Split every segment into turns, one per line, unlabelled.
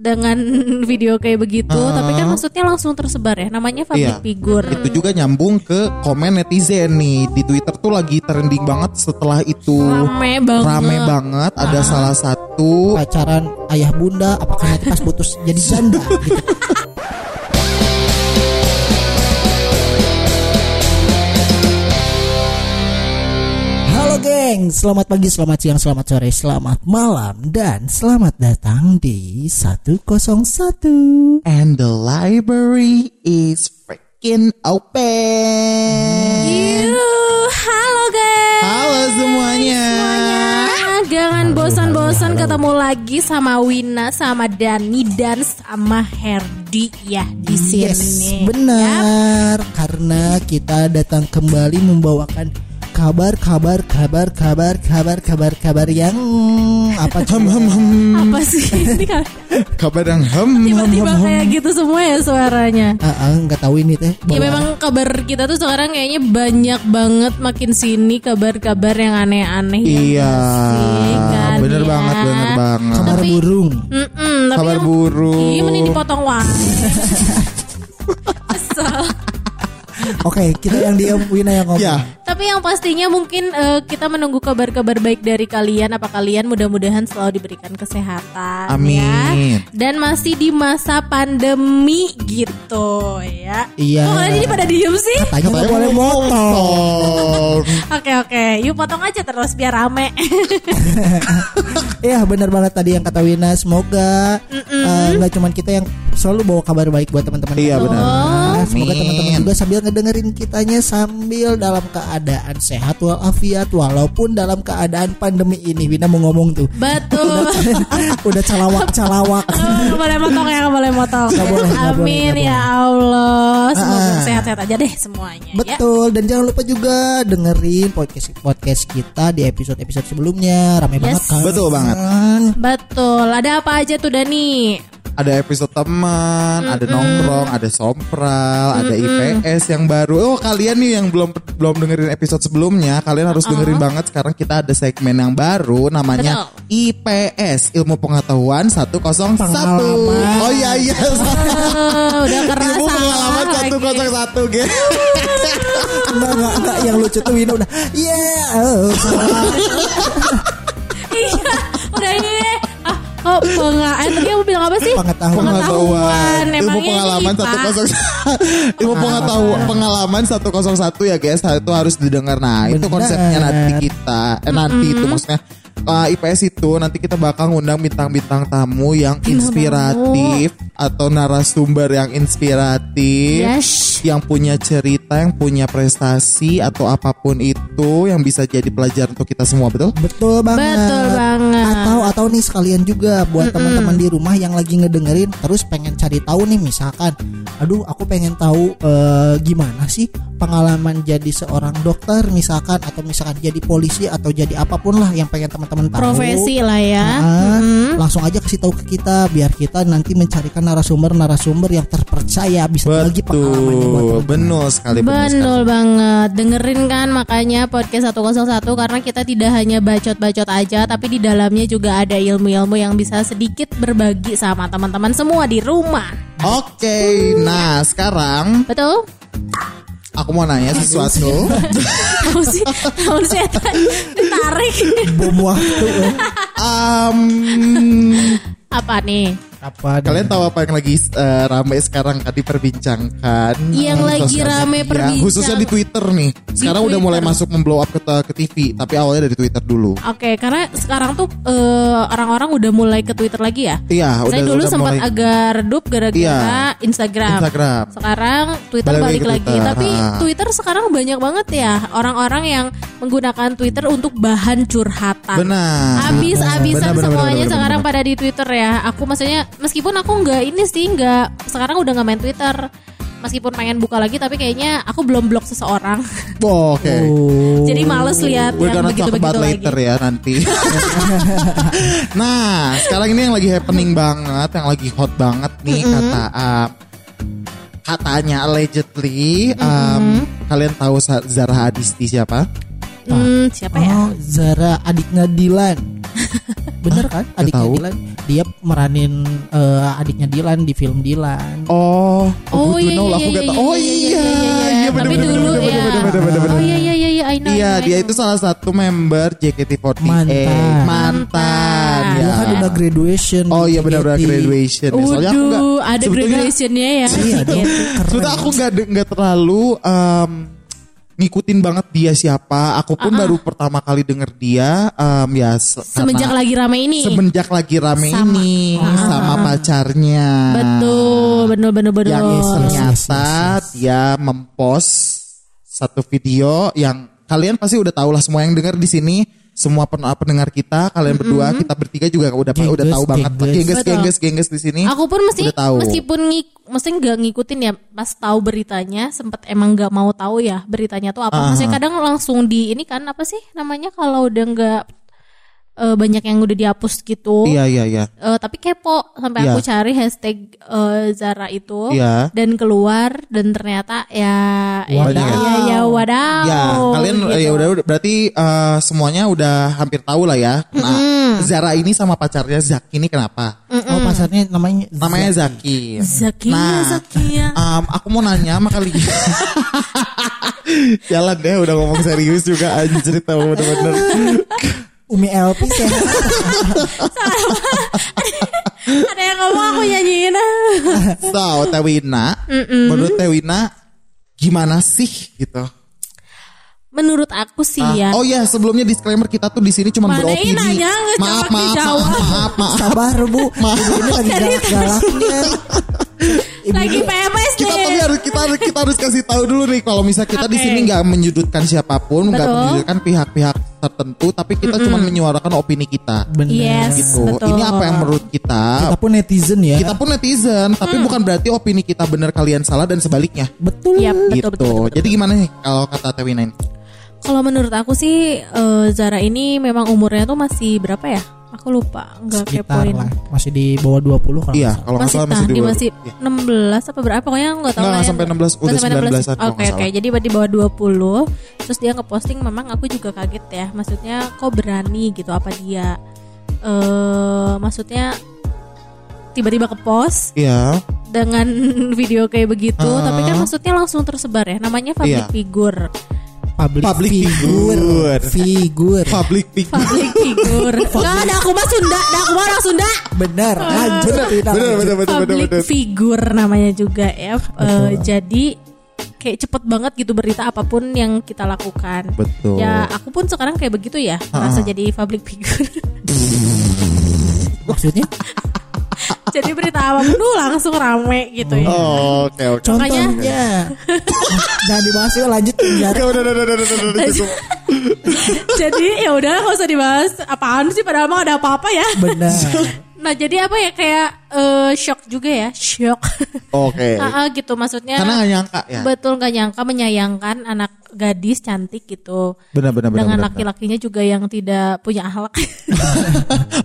dengan video kayak begitu,
Ah.
tapi kan maksudnya langsung tersebar ya. Namanya public
Iya.
figure.
Itu juga nyambung ke komen netizen nih di Twitter tuh lagi trending banget setelah itu
Rame banget.
rame banget. Ada salah satu
pacaran ayah bunda apakah nanti pas putus jadi janda gitu geng, selamat pagi, selamat siang, selamat sore, selamat malam Dan selamat datang di 101
and the library is freaking open.
Yuh, halo guys.
Halo semuanya.
Ah, Jangan bosan-bosan ketemu lagi sama Wina, sama Dani dan sama Herdi ya di sini.
Yes, benar Karena kita datang kembali membawakan kabar, kabar, kabar, kabar, kabar, kabar, kabar yang apa
Hem hem hem.
Apa sih ini kan?
Kabar yang hem hem
Tiba-tiba kayak gitu semua ya suaranya.
Ah, ah, nggak tahu ini teh.
Ya memang kabar kita tuh sekarang kayaknya banyak banget makin sini kabar-kabar yang aneh-aneh. ya
Iya,
kan,
bener
ya?
banget, bener banget.
kabar
Tapi-
burung.
Mm-mm, tapi
Kabar
yang-
burung.
Iya mending dipotong waktu. Kesel.
Oke, kita yang diam, Wina yang ngomong.
Ya,
Tapi yang pastinya mungkin eh, kita menunggu kabar-kabar baik dari kalian. Apa kalian mudah-mudahan selalu diberikan kesehatan
Amin.
ya. Dan masih di masa pandemi gitu ya.
Iya.
Kok kalian jadi pada diem sih?
Katanya nggak
katanya
boleh motong.
Oke oke, yuk potong aja terus biar rame.
Iya, benar banget tadi yang kata Wina. Semoga eh, nggak cuman kita yang selalu bawa kabar baik buat teman-teman.
Iya, benar.
Semoga teman-teman juga sambil ngedengerin kitanya sambil dalam keadaan sehat walafiat walaupun dalam keadaan pandemi ini. Wina mau ngomong tuh.
Betul.
Udah calawak-calawak.
Nggak boleh motong ya, nggak boleh motong.
Nggak boleh, boleh,
Amin
nggak
ya Allah. Semoga
Ah.
sehat-sehat aja deh semuanya. Ya.
Betul dan jangan lupa juga dengerin podcast podcast kita di episode episode sebelumnya rame
Yes.
banget kan.
Betul banget.
Betul. Ada apa aja tuh Dani?
Ada episode teman, ada nongkrong, ada sompral, ada IPS yang baru. Oh kalian nih yang belum belum dengerin episode sebelumnya, kalian harus dengerin banget. Sekarang kita ada segmen yang baru, namanya IPS Ilmu Pengetahuan 101.
Pengalaman.
Oh iya iya.
Oh, udah kerasa
Ilmu Pengalaman
lagi.
101 guys.
Enggak, enggak, enggak. yang lucu tuh Wina udah yeah oh.
Iya, udah kok pengalaman tadi kamu bilang apa sih?
Pengetahuan.
Pengetahuan Ilmu
Emangnya
pengalaman
ini, Pak?
101 Ilmu pengetahuan pengalaman 101 ya guys Itu harus didengar Nah itu
Benar.
konsepnya nanti kita eh, Nanti itu maksudnya uh, IPS itu nanti kita bakal ngundang bintang-bintang tamu yang inspiratif atau narasumber yang inspiratif
Yes.
yang punya cerita, yang punya prestasi atau apa pun itu yang bisa jadi pelajaran untuk kita semua, betul?
Betul banget.
Betul banget.
Atau atau nih sekalian juga buat teman-teman di rumah yang lagi ngedengerin terus pengen cari tahu nih misalkan, aduh aku pengen tahu eh, gimana sih pengalaman jadi seorang dokter misalkan atau misalkan jadi polisi atau jadi apa pun lah yang pengen teman-teman tahu.
Profesi lah ya.
Nah, langsung aja kasih tahu ke kita biar kita nanti mencarikan narasumber-narasumber yang terpercaya bisa bagi pengalamannya buat
Betul, benar sekali, benar sekali.
Betul banget. Dengerin kan makanya podcast 101 karena kita tidak hanya bacot-bacot aja tapi di dalamnya juga ada ilmu-ilmu yang bisa sedikit berbagi sama teman-teman semua di rumah.
Oke, nah sekarang
Betul?
Aku mau nanya sesuatu.
Tahu sih, tahu sih ditarik.
Bom waktu.
Am,
Apa nih?
Apa
kalian tahu apa yang lagi eh, rame sekarang kan diperbincangkan?
Yang lagi
sosial
rame perbincang-
Khususnya di Twitter nih. Sekarang udah
Twitter.
mulai masuk memblow up ke, ke TV, tapi awalnya dari Twitter dulu.
Oke, karena sekarang tuh eh, orang-orang udah mulai ke Twitter lagi ya.
Iya,
Saya
udah
dulu
udah
sempat
mulai
agak redup gara-gara
Iya.
Instagram.
Instagram.
Sekarang Twitter
Balik lagi
balik lagi,
Twitter,
tapi
ah.
Twitter sekarang banyak banget ya orang-orang yang menggunakan Twitter untuk bahan curhatan.
Benar.
Habis-habisan
Benar, benar,
semuanya
benar,
sekarang
benar.
pada di Twitter ya. Aku maksudnya meskipun aku nggak ini sih nggak sekarang udah nggak main Twitter. Meskipun pengen buka lagi tapi kayaknya aku belum blok seseorang.
Oh, Oke.
Jadi males lihat
We're
yang begitu-begitu lagi.
later ya nanti. nah, sekarang ini yang lagi happening banget, yang lagi hot banget nih kata um, katanya allegedly um, kalian tahu Zara Adisti siapa?
Hmm, siapa ya?
Oh, Zara adiknya Dilan. Bener kan? Adiknya
tahu.
Dilan. dia meranin eh, adiknya Dilan di film Dilan.
Oh,
Oh iya
know,
iya
aku
iya
nggak
iya
tahu. Oh
iya
iya, iya bener
Tapi
bener
dulu
bener
ya.
bener bener bener bener.
Oh iya iya iya iya I know,
Iya,
I
dia
know.
itu salah satu member JKT48.
Mantan.
Mantan. Ya.
Dia kan udah graduation.
Oh iya benar-benar graduation. ya. Soalnya aku
ada graduationnya ya.
Iya.
Gitu.
Sebetulnya aku nggak nggak terlalu em, ngikutin banget dia siapa. Aku pun baru pertama kali denger dia em, ya se-
Semenjak
karena-
lagi rame ini.
semenjak lagi rame
Sama.
ini sama pacarnya.
Betul, bener bener bener.
Yang ternyata dia mempost satu video yang kalian pasti udah tahu lah semua yang dengar di sini semua pen- pendengar kita kalian berdua kita bertiga juga udah udah
Gengges,
tahu banget
gengges.
gengges gengges di sini
Aku pun mesti
udah tahu.
meskipun ngik, mesti nggak ngikutin ya pas tahu beritanya sempet emang nggak mau tahu ya beritanya tuh apa.
Ah.
Maksudnya kadang langsung di ini kan apa sih namanya kalau udah nggak eh, banyak yang udah dihapus gitu.
iya iya iya
Eh, tapi kepo sampai
Iya.
aku cari hashtag eh, Zara itu
Iya.
dan keluar dan ternyata ya ya
Wadaw.
ya, ya wadaw.
Ya, kalian
gitu.
ya udah berarti eh, semuanya udah hampir tahu lah ya. Nah, Zara ini sama pacarnya Zaki ini kenapa?
Oh pasarnya namanya
Namanya Zaki.
Zakia,
Nah,
Zakia.
em, aku mau nanya sama kali. Jalan deh udah ngomong serius juga anjir tahu bener-bener.
Umi LP sehat.
Ada yang ngomong aku nyanyiin.
So, Tewina, menurut Tewina gimana sih gitu?
Menurut aku sih
Ah,
ya.
Oh ya, sebelumnya disclaimer kita tuh di sini cuma beropini.
ini nanya,
maaf,
jawab,
maaf,
dijawab.
maaf, maaf, maaf.
Sabar bu, ibu ini lagi galak-galaknya. Ibu
Lagi PMS
kita
nih.
tapi harus kita kita harus kasih tahu dulu nih kalau misalnya kita di
Oke.
sini nggak menyudutkan siapa pun,
nggak
menyudutkan pihak-pihak tertentu, tapi kita cuma menyuarakan opini kita.
Bener.
Yes,
Gitu.
betul.
Ini apa yang menurut kita?
Kita pun netizen ya.
Kita pun netizen, tapi
Mm.
bukan berarti opini kita benar kalian salah dan sebaliknya.
betul.
Yap, betul,
gitu.
betul, betul, betul.
Jadi gimana nih kalau kata Tewina ini?
Kalau menurut aku sih eh, Zara ini memang umurnya tuh masih berapa ya? Aku lupa, nggak
Sekitar
kepoin.
lah, masih di bawah 20 kalau
Iya, kalau
Masih
salah masih di
masih
Iya.
16 apa berapa pokoknya nggak tahu
Nggak,
lah ya.
sampai 16, udah
sampai
19-an kalau
Oke
nggak
oke,
salah.
jadi di bawah 20 terus dia ngeposting memang aku juga kaget ya. Maksudnya kok berani gitu apa dia eh maksudnya tiba-tiba ke post
Iya.
dengan video kayak begitu,
Ah.
tapi kan maksudnya langsung tersebar ya. Namanya public
Iya.
figure.
Public,
Public
figure.
figure.
Figure.
Public figure.
Public figure. Enggak ada aku mah Sunda, ada aku mah orang Sunda.
Benar. Lanjut.
Bener,
lanjut.
bener, bener, bener,
public
bener.
figure namanya juga ya. Eh, jadi kayak cepet banget gitu berita apa pun yang kita lakukan.
Betul.
Ya aku pun sekarang kayak begitu ya, merasa jadi public figure.
Maksudnya
jadi berita apa pun tuh langsung rame gitu ya.
Oh, Oke, oke.
Makanya-
contohnya. Jangan dibahas yuk lanjut.
Oke, udah, udah, udah, udah, udah,
jadi ya udah nggak usah dibahas. Apaan sih padahal mah ada apa-apa ya.
Benar.
Nah jadi apa ya kayak eh, shock juga ya, shock.
Oke.
Ah, gitu maksudnya.
Karena nggak nyangka ya.
Betul nggak nyangka menyayangkan anak gadis cantik gitu.
Benar, benar, benar.
dengan
benar,
laki-lakinya juga yang tidak punya akhlak.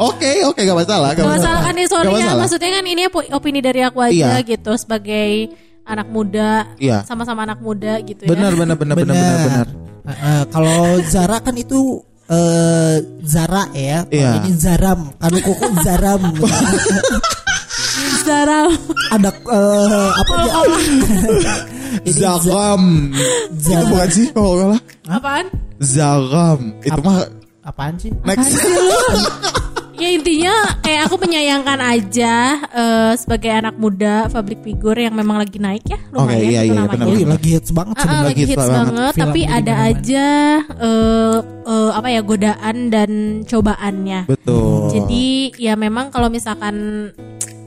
Oke, oke, gak masalah.
Gak masalah kan ya sorry
Gak
ya
masalah.
maksudnya kan ini op- opini dari aku aja
Iya.
gitu sebagai anak muda,
Iya.
sama-sama anak muda gitu
Benar,
ya.
benar, benar, benar, benar, benar.
Eh, kalau Zara kan itu eh Zara ya.
Iya.
Ini Zaram. Kalau kuku Zaram.
Zara
Ada eh, apa
Oh,
ya? Ini Za-
Zagam. Itu bukan sih kalau
apaan?
Zagam. Itu mah
apaan sih?
next.
Ya intinya kayak aku menyayangkan aja eh, sebagai anak muda public figure yang memang lagi naik ya lumayan
Oke, iya,
itu
iya,
namanya.
benar,
Oh iya lagi hits banget sebenarnya.
lagi
hits
hits
banget.
banget, tapi ada
mana-mana.
aja eh, eh, apa ya godaan dan cobaannya.
Betul.
Jadi ya memang kalau misalkan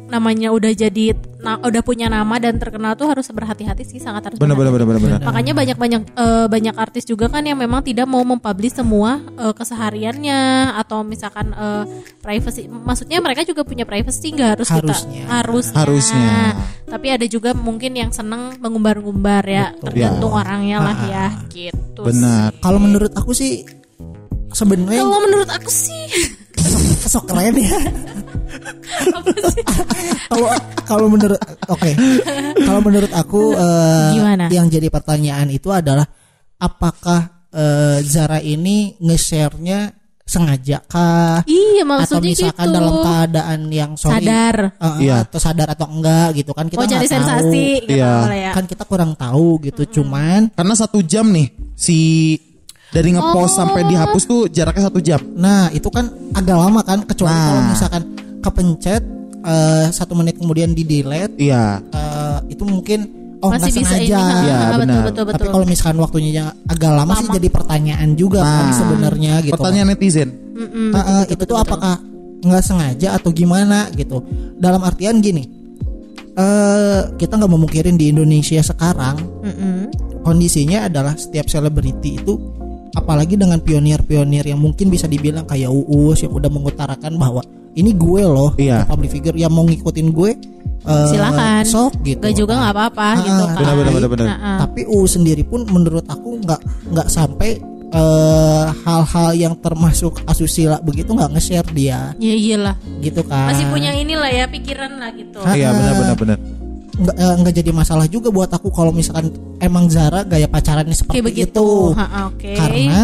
namanya udah jadi na- udah punya nama dan terkenal tuh harus berhati-hati sih sangat harus
benar, benar,
berhati-hati.
benar, benar, benar.
Makanya banyak banyak eh, banyak artis juga kan yang memang tidak mau mempublish semua eh, kesehariannya atau misalkan eh, privacy. Maksudnya mereka juga punya privacy nggak harus
Harusnya.
kita harusnya.
Harusnya.
Tapi ada juga mungkin yang seneng mengumbar-ngumbar ya, tergantung orangnya lah ya gitu.
Benar.
Kalau menurut aku sih sebenarnya
Kalau menurut aku sih
sok keren ya. Kalau kalau menurut oke. Kalau menurut aku eh,
Gimana?
yang jadi pertanyaan itu adalah apakah eh, Zara ini nge-share-nya sengaja kah
Iya
atau misalkan
gitu.
dalam keadaan yang sorry
Sadar.
eh,
Iya.
atau sadar atau enggak gitu kan kita
Oh cari
nggak tahu.
sensasi gitu
Iya.
ya.
kan kita kurang tahu gitu cuman
Karena satu jam nih si dari ngepost
Oh.
sampai dihapus tuh jaraknya satu jam.
Nah itu kan agak lama kan kecuali
Nah.
kalau misalkan kepencet eh, satu menit kemudian di delete
Iya.
eh, itu mungkin oh
Masih
nggak
ini.
sengaja.
ha,
Iya,
ha, betul,
benar.
betul betul.
Tapi kalau misalkan waktunya yang agak lama, sih
Lama.
jadi pertanyaan juga kan
Nah.
sebenarnya gitu.
Pertanyaan netizen.
Kan. Eh, eh, itu tuh apakah nggak sengaja atau gimana gitu? Dalam artian gini, eh kita nggak memungkirin di Indonesia sekarang
mm-mm.
kondisinya adalah setiap selebriti itu apalagi dengan pionir-pionir yang mungkin bisa dibilang kayak Uus yang udah mengutarakan bahwa ini gue loh
Iya.
public figure yang mau ngikutin gue
Silakan.
sok gitu
Gak juga nggak apa-apa
Ah,
gitu kan.
benar, benar, benar, benar.
Ah, ah.
tapi Uus sendiri pun menurut aku nggak nggak sampai eh, hal-hal yang termasuk asusila begitu nggak nge-share dia
Ya iyalah.
gitu kan
Masih punya inilah ya pikiran lah gitu.
Ah,
Iya benar benar benar.
Nggak eh, nggak jadi masalah juga buat aku kalau misalkan emang Zara gaya pacarannya seperti
Kayak begitu.
itu
Ha, Oke.
karena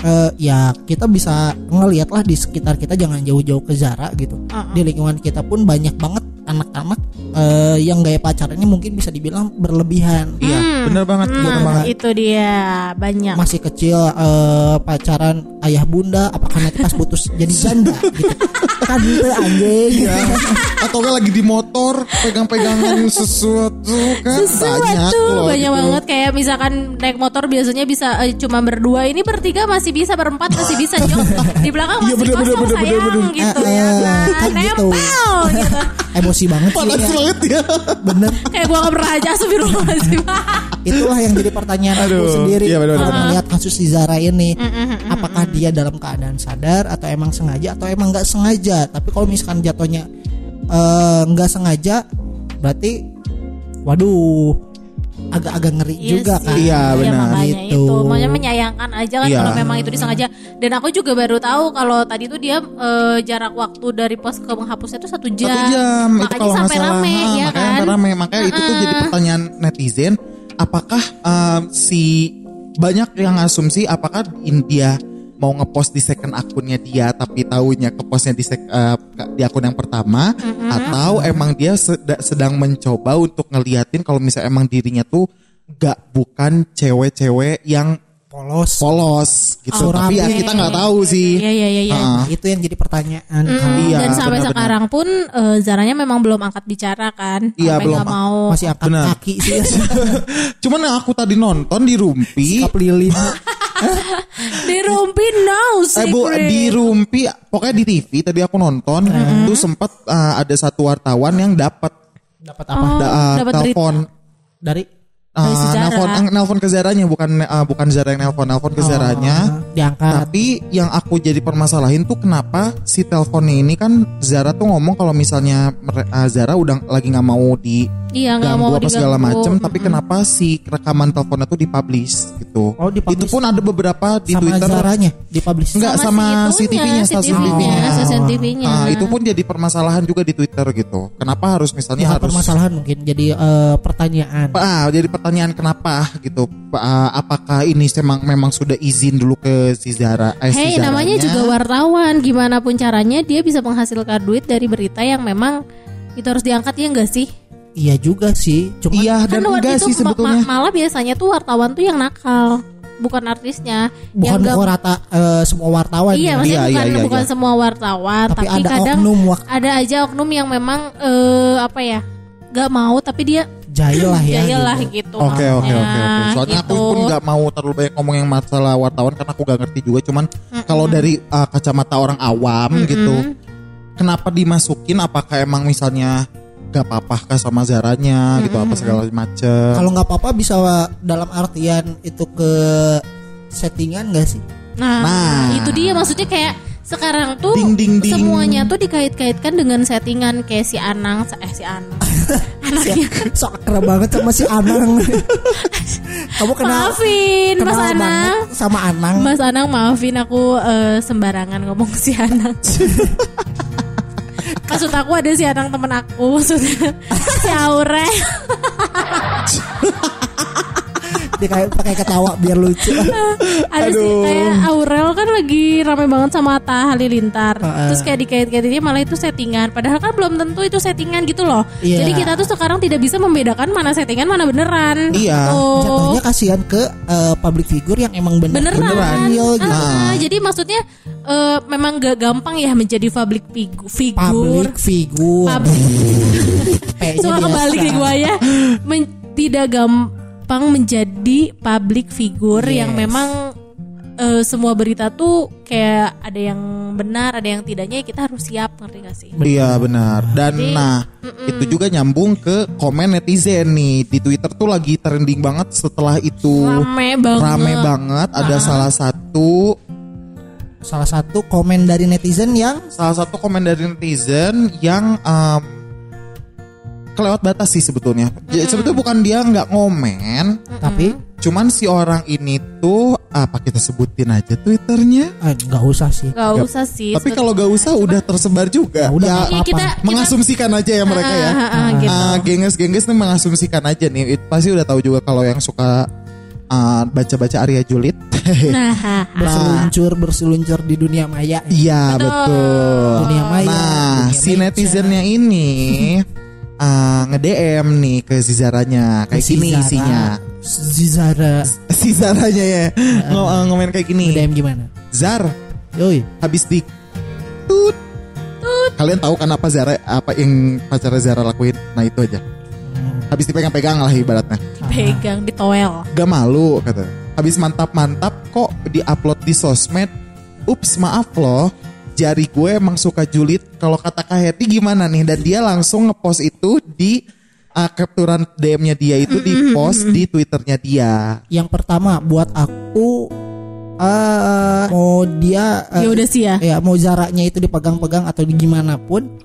eh, ya kita bisa ngelihat lah di sekitar kita jangan jauh-jauh ke Zara gitu
Uh-uh.
di lingkungan kita pun banyak banget anak-anak eh, yang gaya pacarannya mungkin bisa dibilang berlebihan
Iya, benar banget.
Hmm,
benar banget.
itu dia banyak.
masih kecil eh, pacaran ayah bunda apakah nanti pas putus jadi janda gitu kan itu anjing
Iya. Atau kan lagi di motor pegang-pegangan sesuatu kan banyak
Sesuatu
loh.
banyak
gitu.
banget kayak misalkan naik motor biasanya bisa eh, cuma berdua ini bertiga masih bisa berempat masih bisa jok di belakang
Iya,
masih
bener,
kosong
bener, bener,
sayang
bener, bener.
gitu
Eh,
ya
eh,
kan
kan gitu.
nempel gitu
emosi banget sih
Panas
ya.
banget ya.
bener.
Kayak gua gak pernah aja astagfirullahaladzim.
Itulah yang jadi pertanyaan aku sendiri.
Iya benar,
kalau
benar.
melihat kasus si Zara ini apakah dia dalam keadaan sadar atau emang sengaja atau emang nggak sengaja? Tapi kalau misalkan jatuhnya eh, nggak sengaja berarti waduh agak-agak ngeri
Iya
juga
sih.
kan
Iya, benar.
makanya
Gitu.
itu makanya menyayangkan aja kan
Iya.
kalau memang itu disengaja dan aku juga baru tahu kalau tadi tuh dia eh, jarak waktu dari pos ke menghapusnya itu satu jam,
Satu jam itu
makanya
kalau nggak
sampai
salah.
rame
Ah,
ya
makanya
kan
rame. Makanya itu tuh jadi pertanyaan netizen. Apakah um, si banyak yang asumsi apakah in- dia mau ngepost di second akunnya dia tapi tahunya ke postnya di sek- eh, ke- di akun yang pertama atau emang dia sed- sedang mencoba untuk ngeliatin kalau misalnya emang dirinya tuh gak bukan cewek-cewek yang
polos
polos gitu
Oh,
tapi ya kita nggak tahu sih
Iya iya iya. iya.
Ah.
itu yang jadi pertanyaan kan.
Iya,
Dan sampai
benar-benar.
sekarang pun eh, Zaranya memang belum angkat bicara kan.
Iya,
Sampai
belum.
nggak mau.
masih angkat
Benar.
kaki sih ya
cuman yang aku tadi nonton di Rumpi
sikap lilin
Di Rumpi no
Eh bu
secret.
di Rumpi pokoknya di TV tadi aku nonton tuh sempat uh, ada satu wartawan yang dapat
dapat apa?
Oh,
da- uh,
dapat
telepon.
Dari
uh,
si
eh, nelpon ke Zaranya bukan uh, bukan Zara yang nelpon nelpon ke Zaranya
Oh, diangkat
tapi yang aku jadi permasalahin tuh kenapa si teleponnya ini kan Zara tuh ngomong kalau misalnya uh, Zara udah lagi nggak mau di
Iya nggak mau
apa segala
diganggu.
macem tapi kenapa si rekaman teleponnya tuh dipublish gitu
Oh, dipublish.
itu pun ada beberapa di
sama
Twitter
Zaranya dipublish
Enggak sama, si TV-nya, stasiun
TV-nya,
TV-nya.
stasiun TV-nya.
Nah, itu pun jadi permasalahan juga di Twitter gitu. Kenapa harus misalnya
Bukan
harus
permasalahan mungkin jadi eh, pertanyaan
Ah, jadi pertanyaan kenapa gitu? Ah, apakah ini memang memang sudah izin dulu ke si Zara? Eh, si
Hei, namanya juga wartawan. Gimana pun caranya dia bisa menghasilkan duit dari berita yang memang itu harus diangkat ya enggak sih?
iya juga sih cuma
Iya dan
kan
enggak
itu
sih sebetulnya.
ma- malah biasanya tuh wartawan tuh yang nakal, bukan artisnya.
bukan
yang
rata eh, semua wartawan
Iya,
ya.
maksudnya
Iya,
bukan
iya, iya,
bukan
iya.
semua wartawan,
Tapi
tapi,
ada
kadang
oknum
ada aja oknum yang memang eh, apa ya, nggak mau tapi dia
jahil lah ya
jahil lah
gitu.
gitu.
Oke oke oke
maksudnya,
oke. Soalnya aku
gitu.
pun nggak mau terlalu banyak ngomong yang masalah wartawan karena aku gak ngerti juga. Cuman kalau dari ah, kacamata orang awam gitu, kenapa dimasukin? Apakah emang misalnya gak apa-apa kah sama Zaranya gitu apa segala macem?
kalau nggak apa-apa bisa dalam artian itu ke settingan gak sih
Nah,
Nah.
itu dia maksudnya kayak sekarang tuh
Ding, ding, ding.
semuanya tuh dikait-kaitkan dengan settingan kayak si Anang, eh si Anang. Anaknya.
sok akrab banget sama si Anang kamu kenal
Maafin Mas
kenal
Anang.
banget sama Anang
Mas Anang maafin aku eh, sembarangan ngomong si Anang. Maksud aku ada si Anang temen aku Maksudnya si Aurel
Dia kayak pakai ketawa biar lucu.
Ada sih
Aduh.
kayak Aurel kan lagi rame banget sama Atta Halilintar.
Heeh.
Terus kayak dikait-kaitinnya malah itu settingan. Padahal kan belum tentu itu settingan gitu loh.
Iya.
Jadi kita tuh sekarang tidak bisa membedakan mana settingan mana beneran.
Iya.
Tuh.
Jatuhnya kasihan ke eh, public figure yang emang bener
beneran.
beneran real gitu.
Ah, Jadi maksudnya eh, memang gak gampang ya menjadi public figu-.
Public figure.
Public.
P-nya
Suka
biasa.
kebalik nih gue ya. Men- tidak gampang menjadi public figure yang
Yes.
memang eh, semua berita tuh kayak ada yang benar, ada yang tidaknya ya kita harus siap ngerti gak sih?
Iya benar. Dan
Jadi,
nah itu juga nyambung ke komen netizen nih di Twitter tuh lagi trending banget setelah itu
Rame banget.
rame banget. Ada salah satu
Salah satu komen dari netizen yang
salah satu komen dari netizen yang em, kelewat batas sih sebetulnya. Ya, sebetulnya bukan dia nggak ngomen,
tapi
cuman si orang ini tuh apa kita sebutin aja twitternya.
ah, nggak usah sih.
Gak usah sih.
Tapi kalau gak usah udah tersebar juga.
Ya udah,
Ya,
nggak
Iya,
apa-apa.
kita, kita
mengasumsikan aja ya mereka ya.
Ah, ah, gitu.
Genges-genges nih mengasumsikan aja nih. It- pasti udah tahu juga kalau yang suka ah, baca-baca Arya Julid.
nah.
Berseluncur berseluncur di dunia maya.
Iya betul.
Dunia maya.
Nah,
dunia
si
meja.
netizennya ini ah, nge-DM nih ke si Zaranya kayak
Si
gini
Zara.
isinya.
Zizara.
Si Zaranya ya Ngo- ah, ngomen kayak gini.
DM gimana?
Zar,
Yoi.
habis di tut. Kalian tahu kan apa Zara apa yang pacarnya Zara lakuin? Nah, itu aja. Habis dipegang-pegang lah ibaratnya.
pegang di toel.
Gak malu kata. Habis mantap-mantap kok diupload di sosmed. Ups, maaf loh. Jari gue emang suka julid. Kalau kata Kak Heti gimana nih? Dan dia langsung ngepost itu di uh, capturean DM-nya dia itu di post di Twitternya dia.
Yang pertama buat aku eh mau dia eh,
Ya udah sih ya.
ya mau jaraknya itu dipegang-pegang atau di gimana pun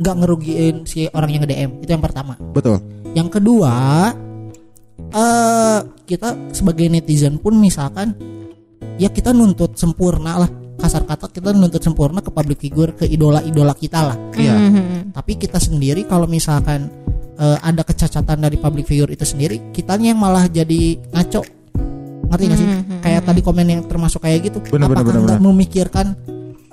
nggak ngerugiin si orang yang nge-DM itu yang pertama
Betul.
yang kedua eh kita sebagai netizen pun misalkan ya kita nuntut sempurna lah kasar kata kita nuntut sempurna ke public figure ke idola-idola kita lah.
Iya.
Mhm.
tapi kita sendiri kalau misalkan eh, ada kecacatan dari public figure itu sendiri kitanya yang malah jadi ngaco. Ngerti gak sih? Kayak tadi komen yang termasuk kayak gitu.
Bener, bener,
apakah
bener,
nggak memikirkan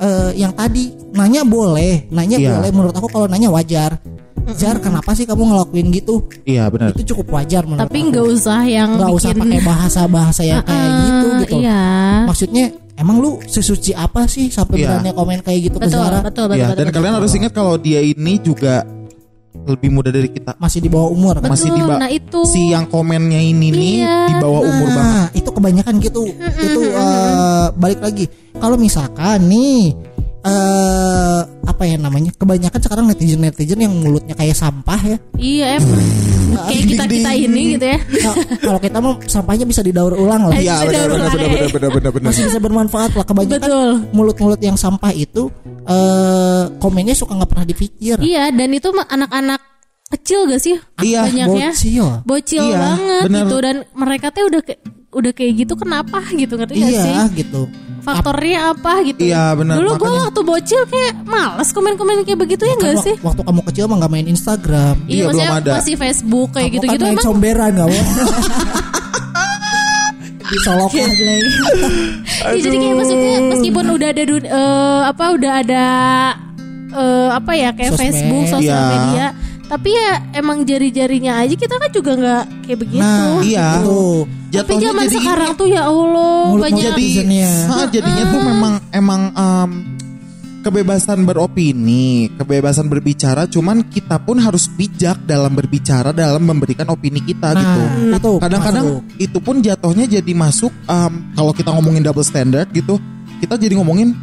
eh, yang tadi nanya boleh. Nanya
Iya.
boleh menurut aku kalau nanya wajar Jar kenapa sih kamu ngelakuin gitu
Iya benar.
itu cukup wajar menurut
Tapi nggak usah yang
nggak usah
bikin
pakai bahasa-bahasa yang kayak gitu gitu
Iya.
maksudnya emang lu sesuci apa sih sampai
Iya.
berani komen kayak gitu ke
Betul,
Zara
betul, betul,
Iya,
betul,
dan
betul.
kalian harus ingat kalau dia ini juga lebih muda dari kita.
masih di bawah umur kan
Masih di
Betul,
ba-
nah itu.
si yang komennya ini nih
Iya.
di bawah umur
Nah,
banget.
itu kebanyakan gitu. itu eh, balik lagi. Kalau misalkan nih eh apa ya namanya? Kebanyakan sekarang netizen-netizen yang mulutnya kayak sampah ya.
Iya emang. Kayak kita kita ini gitu ya.
Nah, kalau kita mau sampahnya bisa didaur ulang lah.
Iya,
Bisa
benar
daur
benar
ulang,
benar
eh.
benar benar benar benar.
Masih bisa bermanfaat lah kebanyakan
Betul.
mulut-mulut yang sampah itu eh komennya suka nggak pernah dipikir.
Iya dan itu anak-anak kecil gak sih?
Iya,
banyaknya.
Bocil.
Bocil
Iya,
banget
bener.
gitu dan mereka tuh udah kayak udah kayak gitu kenapa gitu ngerti gak sih?
Iya gitu.
Faktornya apa gitu?
Iya, bener,
Dulu gue waktu bocil kayak males komen-komen kayak begitu ya gak sih?
Waktu kamu kecil mah nggak main Instagram.
Iya, belum
maksudnya
ada.
masih Facebook kayak
Kamu
gitu-gitu
kan main
emang
comberan gak Disolokan.
Iya, jadi kayak maksudnya meskipun udah ada eh, apa udah ada eh, apa ya kayak
Sosmed.
Facebook, sosial
Iya.
media, tapi ya emang jari-jarinya aja kita kan juga nggak kayak begitu.
Nah,
Iya.
Itu.
tapi
Jatuhnya
zaman
jadi
sekarang tuh ya Allah
Mulut-mulut
banyak
jadi
netizennya.
ah, jadinya tuh memang emang em, kebebasan beropini, kebebasan berbicara, cuman kita pun harus bijak dalam berbicara dalam memberikan opini kita
Nah,
gitu.
itu
Kadang-kadang
masuk.
itu pun jatuhnya jadi masuk em, kalau kita ngomongin double standard gitu, kita jadi ngomongin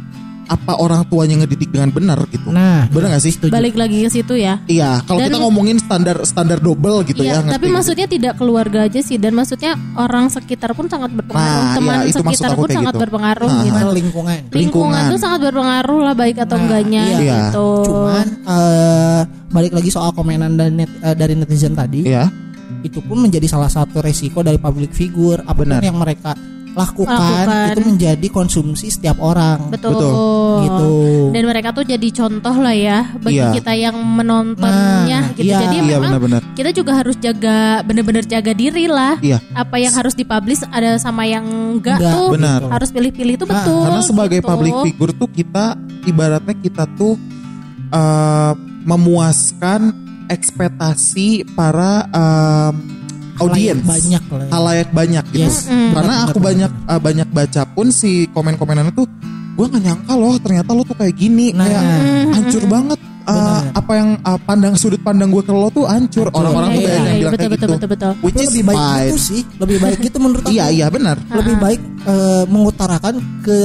apa orang tuanya ngedidik dengan benar gitu.
Nah,
Bener gak sih?
setuju.
balik lagi ke situ ya.
Iya, kalau
Dan-
kita ngomongin standar standar double gitu
Iya,
ya. ngerti
tapi
gitu.
maksudnya tidak keluarga aja sih dan maksudnya orang sekitar pun sangat berpengaruh.
Nah,
Teman
iya, itu maksud
sekitar pun sangat
gitu.
berpengaruh
Nah,
gitu.
Lingkungan, lingkungan.
Lingkungan tuh sangat berpengaruh lah baik atau
Nah,
enggaknya
iya.
gitu.
Cuman eh, balik lagi soal komenan dan net, eh, dari netizen tadi,
Iya.
itu pun menjadi salah satu resiko dari public figure apa pun
Benar.
yang mereka lakukan,
Lakukan.
itu menjadi konsumsi setiap orang.
Betul.
Betul.
Gitu.
Dan mereka tuh jadi contoh lah ya bagi
Iya.
kita yang menontonnya
Nah,
gitu.
iya.
Jadi
Iya
memang
benar-benar.
kita juga harus jaga bener-bener jaga diri lah.
Iya.
Apa yang harus dipublish ada sama yang enggak,
Enggak,
tuh
benar.
harus pilih-pilih itu
Nah,
betul.
Karena sebagai
gitu.
public figure tuh kita ibaratnya kita tuh eh, memuaskan ekspektasi para em, audiens
banyak lah. ya.
halayak banyak gitu.
Yes.
Mm.
Karena
Benar,
aku
benar,
banyak eh, banyak baca pun si komen-komenannya tuh gue nggak nyangka loh ternyata lo tuh kayak gini
Nah.
kayak hancur banget eh,
Benar.
apa yang eh, pandang sudut pandang gue ke lo tuh hancur orang-orang tuh
Iya,
banyak yang
iya,
bilang
betul,
kayak
betul,
gitu
betul, betul.
which
Itu
is
lebih baik
fine
itu sih, lebih baik itu menurut aku.
iya iya benar
Lebih baik eh, mengutarakan ke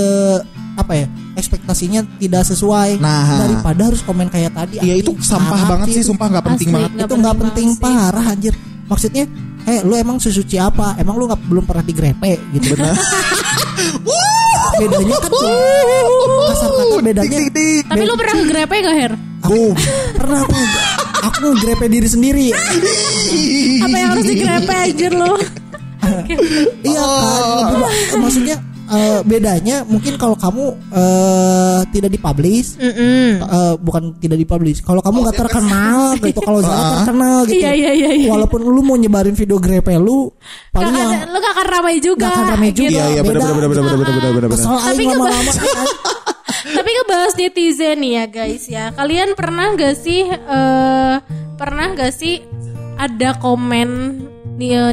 apa ya ekspektasinya tidak sesuai
Nah.
daripada harus komen kayak tadi.
iya itu sampah banget sih
itu.
sumpah nggak penting
Asli.
banget
itu nggak
penting
penting parah anjir maksudnya eh lu emang sesuci apa emang lu nggak belum pernah digrepe gitu
benar
bedanya kan kasar kata bedanya
Tik, tik, tik.
Tapi lu pernah ngegrepe gak Her?
aku pernah aku aku ngegrepe diri sendiri
Apa yang harus digrepe anjir lu?
iya
Oh.
kan maksudnya eh, bedanya mungkin kalau kamu eh, tidak dipublish
Mm-mm.
eh, bukan tidak dipublish kalau kamu nggak terkenal gitu kalau Zara
Ah.
terkenal gitu
Iya iya iya. iya.
walaupun lu mau nyebarin video grepe lu
Gak
paling yang
akan, lu gak akan ramai juga.
Gak akan ramai juga.
gitu.
iya iya benar
Beda.
benar benar benar benar benar benar benar
kesel
Tapi
lama-lama kan.
Tapi ngebahas netizen nih ya guys ya. Kalian pernah gak sih eh pernah gak sih ada komen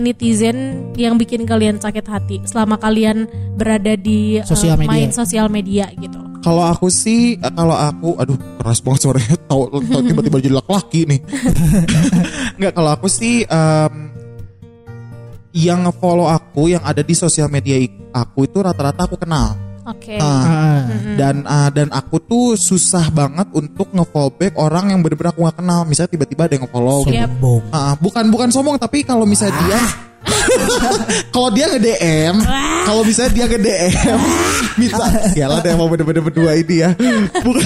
netizen yang bikin kalian sakit hati selama kalian berada di eh,
Sosial media.
main sosial media gitu.
Kalau aku sih, eh, kalau aku, aduh keras banget suaranya, tahu tahu tiba-tiba jadi laki-laki nih. Nggak, kalau aku sih em, yang nge-follow aku, yang ada di sosial media aku itu rata-rata aku kenal.
Oke.
Nah,
Ah.
dan ah, dan aku tuh susah banget untuk nge-follow back orang yang bener-bener aku gak kenal. Misalnya tiba-tiba ada yang nge-follow.
Siap.
gitu.
Sombong.
Ah, bukan bukan sombong tapi kalau misalnya dia kalau dia nge DM, kalau misalnya dia nge DM, minta ya lah deh mau bener-bener berdua ini ya. Bukan.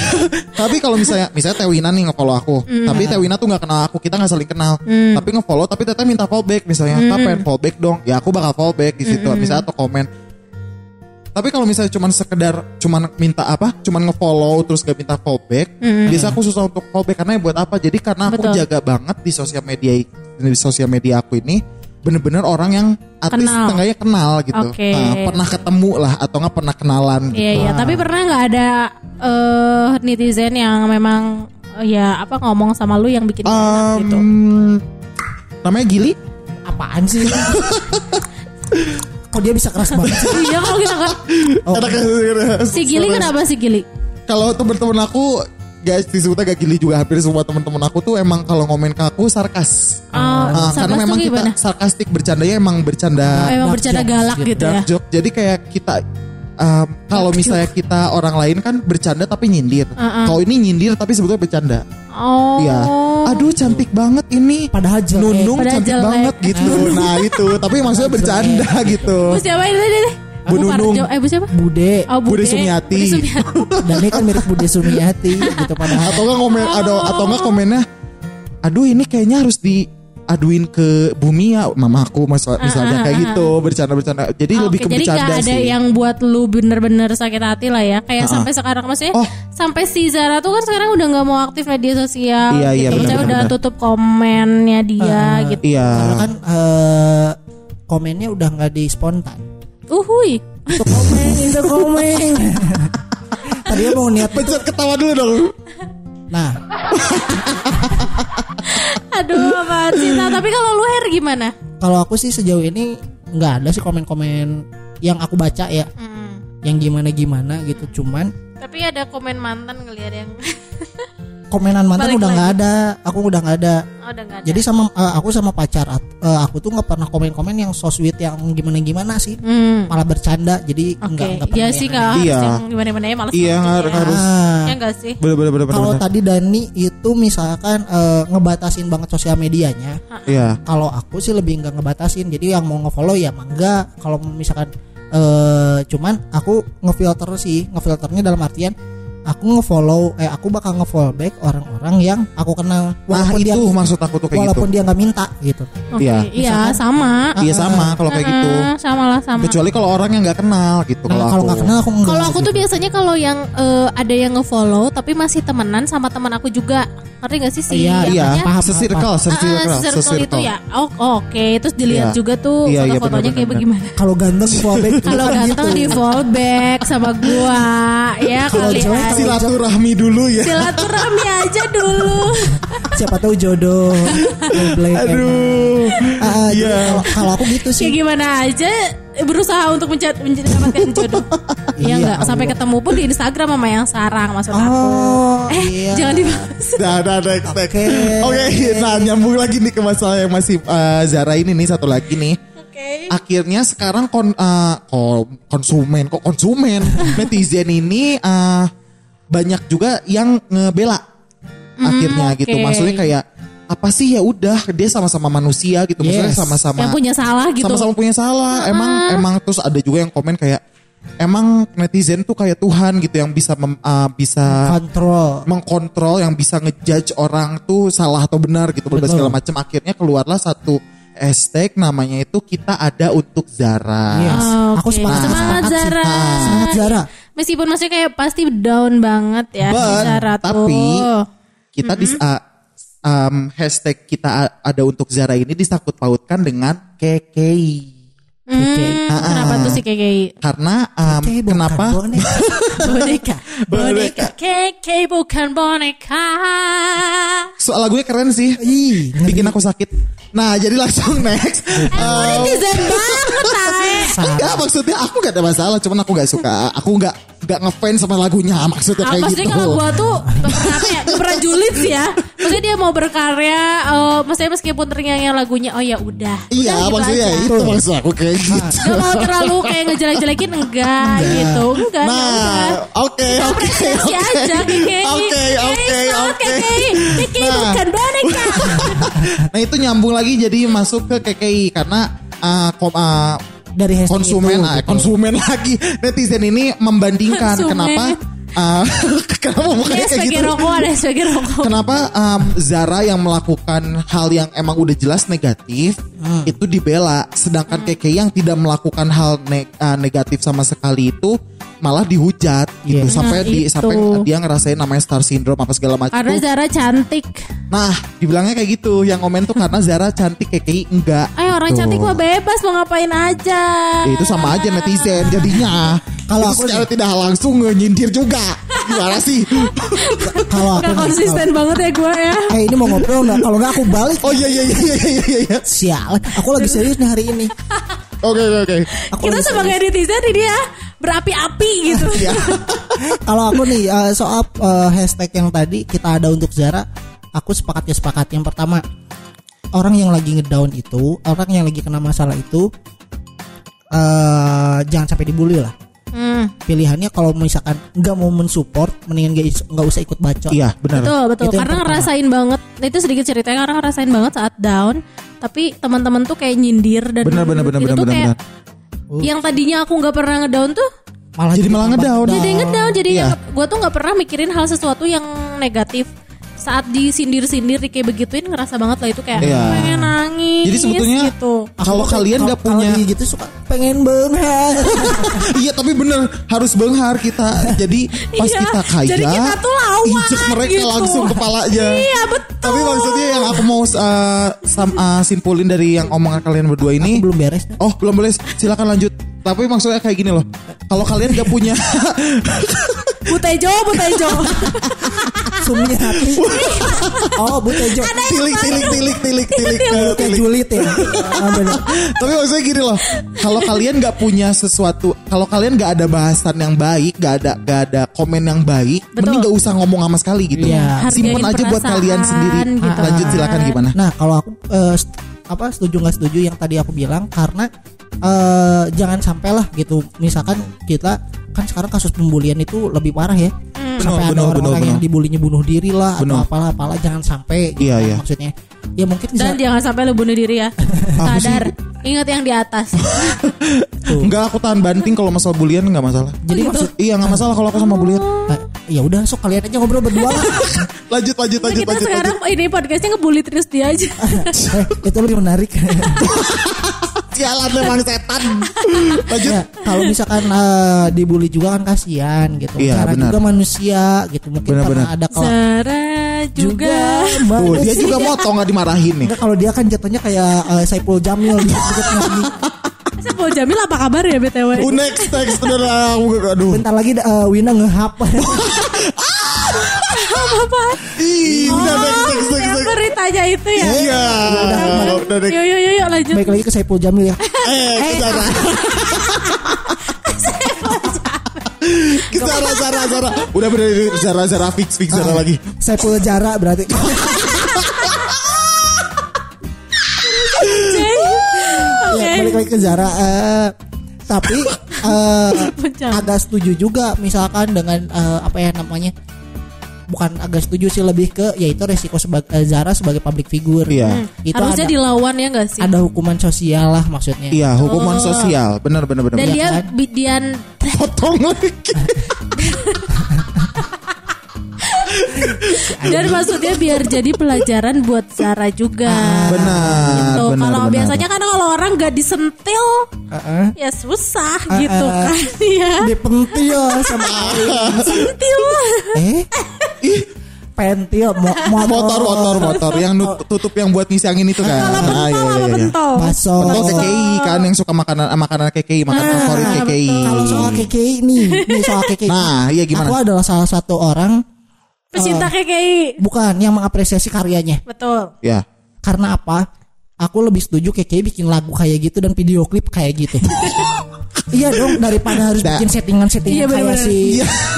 tapi kalau misalnya misalnya Tewina nih nge-follow aku, tapi Tewina tuh nggak kenal aku, kita nggak saling kenal. Tapi nge-follow tapi teteh minta follow back misalnya, "Kak, pengen follow back dong." Ya aku bakal follow back di situ, misalnya atau komen. Tapi kalau misalnya cuman sekedar cuman minta apa? Cuman nge-follow terus gak minta follow back, biasa aku susah untuk follow back karena buat apa? Jadi karena aku
Betul.
jaga banget di sosial media di sosial media aku ini bener-bener orang yang artis
Kenal.
setengahnya kenal gitu.
Oke.
Nah, pernah ketemu lah atau nggak pernah kenalan gitu.
Iya iya, tapi pernah nggak ada eh netizen yang memang eh, ya apa ngomong sama lu yang bikin gak enak gitu?
Um, namanya Gili?
apaan sih kok dia bisa keras banget sih
Iya kalau kita kan
Oh.
si Gili kenapa si Gili?
Kalau temen-temen aku guys disebutnya gak Gili juga hampir semua temen-temen aku tuh emang kalau ngomen ke aku sarkas.
Oh,
Ah,
sarkas
karena memang
gimana?
kita sarkastik bercandanya emang bercanda
Oh, emang bercanda
jokes
galak
gitu.
gitu ya?
joke. Jadi kayak kita um, kalau misalnya kita orang lain kan bercanda tapi nyindir. Kalau ini nyindir tapi sebetulnya bercanda.
Oh.
Iya. Aduh cantik banget ini.
padahal jelek
Nunung
Padahal
cantik
jelek.
banget gitu. Nah itu, tapi maksudnya bercanda gitu.
Bu siapa ini deh?
Bu Nunung.
Eh Bu siapa?
bude
Oh,
Bude Sumiati.
Bude Sumiati.
dan ini kan mirip Bude Sumiati gitu padahal
Atau enggak komen atau atau enggak komennya aduh ini kayaknya harus diaduin ke bumi ya mamaku mas- misalnya kayak gitu bercanda-bercanda. Jadi
Ah,
lebih ke
jadi
bercanda
gak ada
sih.
yang buat lu bener-bener sakit hati lah ya Kayak sampai sekarang maksudnya
Oh.
Sampai si Zara tuh kan sekarang udah gak mau aktif media sosial
Iya, iya,
gitu. Maksudnya
benar,
udah
benar.
tutup komennya dia gitu
Iya.
karena kan eh, komennya udah nggak di spontan
Uhuy
itu komen itu komen tadinya mau niat
Pencet ketawa dulu dong.
nah
Aduh apa sih Nah tapi kalau lu Her gimana?
kalau aku sih sejauh ini nggak ada sih komen-komen yang aku baca ya
Hmm.
yang gimana gimana gitu cuman
Tapi ada komen mantan ngeliat yang
komenan mantan
Balik
udah nggak ada aku udah nggak ada
Oh udah gak ada
jadi sama eh, aku sama pacar eh, aku tuh nggak pernah komen-komen yang so sweet yang gimana gimana sih
Hmm.
malah bercanda jadi
Oke,
nggak nggak pernah
ya sih kak
Iya.
yang gimana-gimana ya males
Iya,
banget
har-
ya.
harus.
Ya enggak sih?
Bener bener bener bener.
kalau
bener.
tadi Dani itu misalkan eh, ngebatasin banget sosial medianya
Iya.
kalau aku sih lebih nggak ngebatasin jadi yang mau ngefollow ya mangga kalau misalkan eh cuman aku ngefilter sih ngefilternya dalam artian aku ngefollow eh aku bakal ngefollow back orang-orang yang aku kenal
Nah
walaupun dia
itu maksud aku tuh kayak gitu.
walaupun dia nggak minta gitu.
Oke,
Iya.
iya sama.
Iya sama kalau kayak gitu.
Sama lah sama.
Kecuali kalau orang yang nggak kenal gitu.
Nah,
kalau
nggak kenal aku.
Kalau aku tuh
gitu.
biasanya kalau yang eh, ada yang ngefollow tapi masih temenan sama teman aku juga. Ngerti gak sih sih?
Iya,
Iya,
paham,
sesirkel, sesirkel,
circle itu
sesirkel.
ya. Oh, oke. Terus dilihat
Iya.
juga tuh
Iya, iya,
foto-fotonya kayak bagaimana.
kalau ganteng di follow back
Kalau ganteng
gitu.
di fallback sama gua ya
Kalau jelek.
Silaturahmi dulu ya.
Silaturahmi aja dulu.
siapa tahu jodoh.
Aduh.
Ah, ah, jadi
Iya.
kalau- aku gitu sih.
Kayak gimana aja berusaha untuk mencet mendapatkan jodoh. Iya
Iya,
enggak sampai
Allah.
ketemu pun di Instagram sama yang sarang maksud aku.
Oh,
Eh,
iya.
jangan dibahas.
Nah, nah, next, next.
Oke.
Oke, nah nyambung lagi nih ke masalah yang masih eh, Zara ini nih satu lagi nih.
Oke.
Akhirnya sekarang kon, eh, ko- konsumen kok konsumen netizen ini eh, banyak juga yang ngebela. Akhirnya
oke.
gitu. Maksudnya kayak apa sih ya udah dia sama-sama manusia gitu. Maksudnya
Yes.
sama-sama
Yang punya salah gitu.
sama-sama punya salah. Emang emang terus ada juga yang komen kayak emang netizen tuh kayak Tuhan gitu yang bisa mem- uh, bisa
kontrol.
mengkontrol yang bisa ngejudge orang tuh salah atau benar gitu berbagai segala macam akhirnya keluarlah satu hashtag namanya itu kita ada untuk Zara.
Yes.
Ah,
Aku
oke.
sepakat,
Semangat
sepakat sih.
Zara.
Ah, Semangat Zara.
Meskipun maksudnya kayak pasti down banget ya
But,
Zara tuh.
tapi kita di uh, um, hashtag kita ada untuk Zara ini disangkut pautkan dengan KKI.
Hmm, kenapa tuh si KKI?
Karena um, kenapa?
boneka.
Boneka. KKI bukan boneka.
Soal lagunya keren sih.
Ih.
Bikin aku sakit. Nah, jadi langsung next.
Emang netizen banget.
Enggak maksudnya aku gak ada masalah Cuman aku gak suka Aku gak gak ngefans sama lagunya Maksudnya
Ah,
kayak
maksudnya
gitu
kalau gua tuh apa ya, julid sih ya. Maksudnya dia mau berkarya, eh, maksudnya meskipun ternyanyi lagunya, oh ya udah.
Iya
Udah, gitu
maksudnya
aja.
itu maksud aku kayak gitu
Gak mau terlalu kayak ngejelek-jelekin enggak, gitu. Enggak,
Nah. Oke oke oke. Oke oke oke
KKI.
Nah.
bukan boneka.
Nah itu nyambung lagi jadi masuk ke KKI Karena uh, kom, uh,
dari
konsumen
itu, gitu.
konsumen lagi netizen ini membandingkan
Konsumen.
kenapa uh, kenapa mukanya
Dia
kayak gitu
rokok, sebagai rokok.
Kenapa um, Zara yang melakukan hal yang emang udah jelas negatif
Hmm.
itu dibela, sedangkan KKI yang tidak melakukan hal ne- uh, negatif sama sekali itu malah dihujat gitu
Iya.
sampai
Nah,
di
itu.
sampai dia ngerasain namanya star syndrome apa segala macam.
Karena. Zara cantik.
Nah, dibilangnya kayak gitu. Yang komen tuh karena Zara cantik KKI enggak.
Eh orang
Tuh.
cantik mah bebas mau ngapain aja.
Ya, itu sama aja netizen jadinya.
Kalau aku
secara tidak langsung nyindir juga. Gimana sih?
Kalau aku
Gak konsisten banget ya gue ya.
Eh ini mau ngobrol nggak? Kalau nggak aku balik.
Oh iya iya iya iya iya iya. iya.
Sial, aku lagi serius nih hari ini.
Oke oke oke.
Aku
Kita sebagai netizen ini ya berapi-api gitu.
Iya.
Kalau aku nih eh, soal eh, hashtag yang tadi kita ada untuk Zara, aku sepakat ya sepakat. Yang pertama, orang yang lagi ngedown itu, orang yang lagi kena masalah itu, eh jangan sampai dibully lah.
Hmm,
Pilihannya kalau misalkan nggak mau mensupport, mendingan nggak usah ikut bacot.
Iya benar.
betul betul.
Itu
Karena ngerasain banget. Itu sedikit ceritanya karena ngerasain banget saat down. Tapi teman-teman tuh kayak nyindir dan
Benar benar benar
itu
benar
kayak
benar.
yang tadinya aku nggak pernah ngedown tuh
Malah
Jadi malah
tambah
ngedown.
jadi ngedown jadi
Iya.
gue tuh nggak pernah mikirin hal sesuatu yang negatif saat disindir-sindir kayak begituin ngerasa banget lah itu kayak
Iya.
pengen nangis
Jadi sebetulnya
gitu
kalau kalian nggak punya
kalau gitu suka pengen banget.
Iya tapi bener harus benghar kita. Jadi pas
Iya,
kita kaya
jadi kita tuh lawan
injek mereka
gitu.
langsung kepalanya.
iya betul
Tapi maksudnya yang aku mau uh, sam- uh, simpulin dari yang omongan kalian berdua ini
Belum beres.
Oh belum boleh silakan lanjut Tapi maksudnya kayak gini loh Kalau kalian gak punya
Butejo Butejo
Sumnya hati. oh, Bu Tejo.
Tilik tilik tilik tilik tilik
Kayak Julit ya. Ah.
Tapi maksudnya gini loh, kalau kalian nggak punya sesuatu, kalau kalian nggak ada bahasan yang baik, nggak ada nggak ada komen yang baik,
Betul.
mending nggak usah ngomong sama sekali gitu.
Iya.
Simpen aja buat kalian sendiri.
gitu.
Lanjut silakan gimana?
Nah, kalau aku eh, st- apa setuju nggak setuju yang tadi aku bilang karena eh jangan sampailah gitu. Misalkan kita kan sekarang kasus pembulian itu lebih parah ya. Sampai
Benar,
ada orang-orang yang dibulinya bunuh diri lah
Benar.
atau apalah apalah jangan sampai gitu
Iya,
kan
iya.
maksudnya. Ya mungkin
Dan
za-
jangan sampai lu bunuh diri ya? Sadar Ingat yang di atas
Enggak aku tahan banting kalau masalah bulian nggak masalah.
jadi maksud
Iya nggak masalah kalau aku sama bulian.
eh, ya udah sok kalian aja ngobrol berdua lah.
Lanjut lanjut
Nah,
lanjut
kita
lanjut.
sekarang ini podcastnya ngebully terus dia aja.
eh, itu lebih menarik.
Sialan memang setan. Lanjut.
ya, kalau misalkan eh, dibully juga kan kasihan gitu.
Iya,
Cara
benar.
juga manusia gitu. Mungkin
Benar,
karena
benar.
ada kalau
Sarah juga.
Tuh, dia juga motong nggak dimarahin nih.
Kalau dia kan jatuhnya kayak eh, Saipul Jamil gitu. Nih.
Saiful Jamil apa kabar ya BTW?
Oh, next next udah aduh.
Bentar lagi eh, Wina ngehap.
apa?
Ih, udah next next next.
Beritanya itu ya.
Iya, udah next.
Yuk yuk yuk yuk lanjut.
Baik lagi ke Saipul Jamil ya.
Eh, ke Zara. Ke Zara, Zara, Zara. Udah bener Zara, Zara fix, fix Zara lagi.
Saipul Jara berarti.
Oke.
ya, balik lagi ke Zara. eh, tapi eh,
Pecah.
agak setuju juga misalkan dengan eh, apa ya namanya bukan agak setuju sih lebih ke yaitu resiko sebagai Zara sebagai public figure.
Iya.
Itu
Harusnya
ada,
dilawan ya enggak sih?
ada hukuman sosial lah maksudnya.
Iya, hukuman sosial. Benar, benar, benar.
Dan
benar.
dia
kan?
bi- Dian
potong lagi.
dan maksudnya biar jadi pelajaran buat Zara juga.
Benar,
Gitu.
benar,
Kalau biasanya kan kalau orang nggak disentil
Heeh.
ya susah gitu kan ya.
Dipentil sama
Sentil.
eh pentil mo
Motor, motor, motor yang nut- tutup yang buat ngisi angin itu kan.
Kalau
Ah,
pentol
iya, iya, iya.
pentol?
baso
Pentol KKI kan yang suka makanan makanan KKI, makanan favorit KKI.
kalau soal KKI nih nih soal KKI
Nah, iya gimana?
aku adalah salah satu orang
Pecinta KKI.
bukan yang mengapresiasi karyanya
Betul.
Ya.
karena apa aku lebih setuju KKI bikin lagu kayak gitu dan video klip kayak gitu iya dong daripada harus
Da-
bikin settingan-settingan
Iya,
kayak si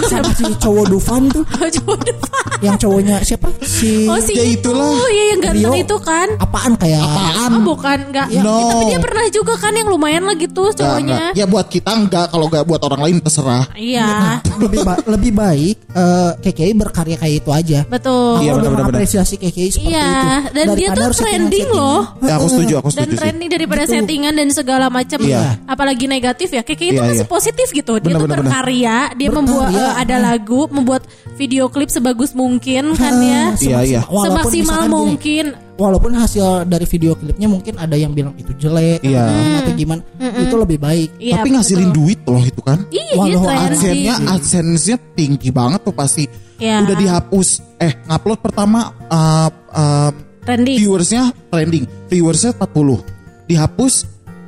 siapa si cowok Dufan tuh
Coba depan.
yang cowoknya siapa si
Oh si
Ya
itu,
itulah.
ya yang ganteng
Rio.
itu kan.
apaan kayak apaan
Oh bukan enggak.
No.
Ya, tapi dia pernah juga kan yang lumayan lah gitu cowoknya.
enggak. Ya buat kita enggak, kalau enggak buat orang lain terserah.
Iya.
lebih ba- lebih baik eh, KKI berkarya kayak itu aja
Betul.
Iya,
Aku udah
benar-benar.
mengapresiasi KKI seperti
Iya,
itu
dan dia
Daripada
tuh
harus
trending loh.
Ya aku setuju, aku
Dan
setuju sih.
trending daripada settingan dan segala macam,
Iya.
apalagi negatif ya. KKI itu
Iya,
masih
iya.
positif gitu. Dia
Benar,
tuh
benar.
berkarya, dia membuat eh, ada lagu, membuat video klip sebagus mungkin kan ya.
Iya, iya.
Walaupun
Semaksimal
misalkan gini,
mungkin.
walaupun hasil dari video klipnya mungkin ada yang bilang itu jelek
Iya.
atau gimana itu lebih baik
Iya,
Tapi ngasilin
betul.
duit loh itu kan.
Iya, dia
Walau.
AdSense-nya AdSense-nya tinggi banget tuh pasti.
Iya.
Udah dihapus. Eh, ngupload pertama uh, uh,
Trending.
viewersnya trending. Viewersnya 40. Dihapus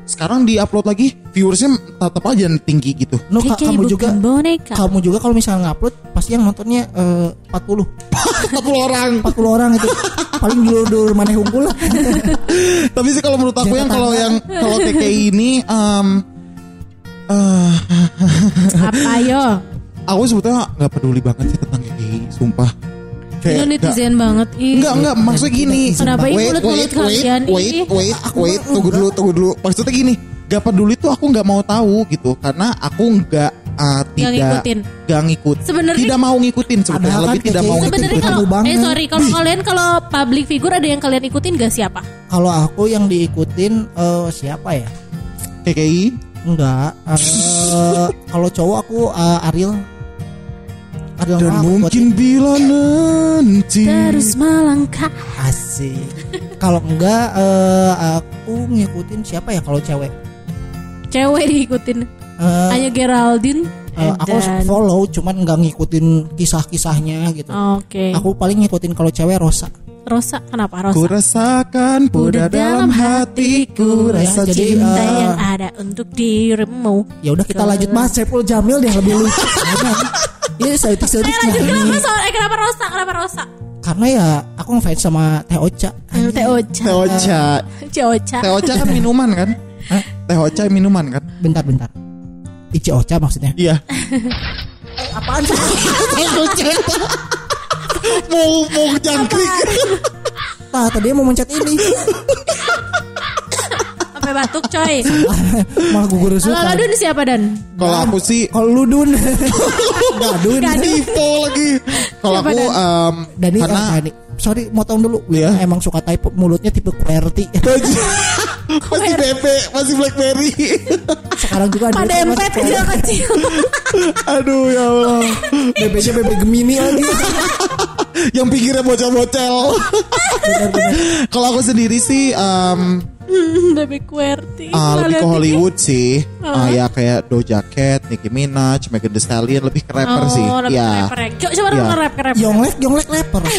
sekarang diupload lagi viewersnya tetap aja tinggi gitu.
No, ka- kamu juga
boneka.
kamu juga kalau misalnya ngupload pasti yang nontonnya eh, 40
40 orang.
40 orang itu paling dulu-dulu mana unggul lah
Tapi sih kalau menurut aku
Jangan
yang kalau yang kalau KKI ini um, eh,
Apa yo?
aku sebetulnya nggak peduli banget sih tentang KKI, sumpah.
Ini netizen banget. Ih.
Enggak enggak maksudnya gini.
Kenapa ini
wait, wait, wait,
kalian
wait,
ini?
wait, wait, tunggu dulu, tunggu dulu. Maksudnya gini, gak peduli tuh aku nggak mau tahu gitu karena aku nggak uh, tidak
ngikutin.
nggak ngikut.
Sebenarnya-
tidak mau ngikutin
Padahal kan
lebih tidak mau
Sebenarnya
ngikutin.
kalau
Tahu banget.
eh sorry kalau kalian kalau public figure ada yang kalian ikutin gak siapa?
kalau aku yang diikutin eh, siapa ya
KKI
enggak eh, kalau cowok aku eh, Ariel Ariel
dan mungkin bila nanti
Terus melangkah.
asik kalau enggak eh, aku ngikutin siapa ya kalau cewek
Cewek diikutin.
Eh,
Hanya Geraldine.
eh, aku
dan-
follow cuman nggak ngikutin kisah-kisahnya gitu
Oke.
aku paling ngikutin kalau cewek Rosa
Rosa kenapa
ku
Rosa?
rasakan pada dalam hatiku
Ya,
rasa
jadi,
cinta.
Eh,
yang ada untuk dirimu.
ya udah kita lanjut bahas Saiful Jamil deh lebih lucu Iya saya
Eh lanjut kenapa soal eh kenapa Rosa? Kenapa Rosa?
karena ya aku ngefans sama Teh Ocha
Teh Ocha.
Teh Ocha.
Teh Ocha.
Teh Ocha kan minuman kan? Teh Ocha minuman kan?
bentar bentar Ici Ocha maksudnya
Iya.
apaan sih
Teh Ocha. mau mau jangkrik.
nah tadi mau mencet ini
Sampai batuk coy.
malah gugur
Kalau
suka
Ladun siapa Dan?
Kalau aku sih
kalau lu dun nggak dun
Dipo lagi. Kalau aku
Dan?
em,
Dani
karena
eh, Dani sorry motong dulu. Wina emang suka type mulutnya tipe QWERTY.
masih BB, masih BlackBerry.
Sekarang juga ada
Pada
yang
empet
masih
kecil-kecil.
Aduh ya Allah.
BB-nya BB Gemini lagi.
Yang pinggirnya bocel-bocel.
Benar-benar.
Kalau aku sendiri sih um,
Bebek QWERTY.
uh, lebih ke Hollywood sih. Uh, ya kayak Doja Cat, Nicki Minaj, Megan Thee Stallion lebih ke rapper
Oh,
sih.
lebih
Ya.
ke rapper ya. Coba coba
Ya.
nge-rap ke rap.
Yonglek, Yonglek rapper.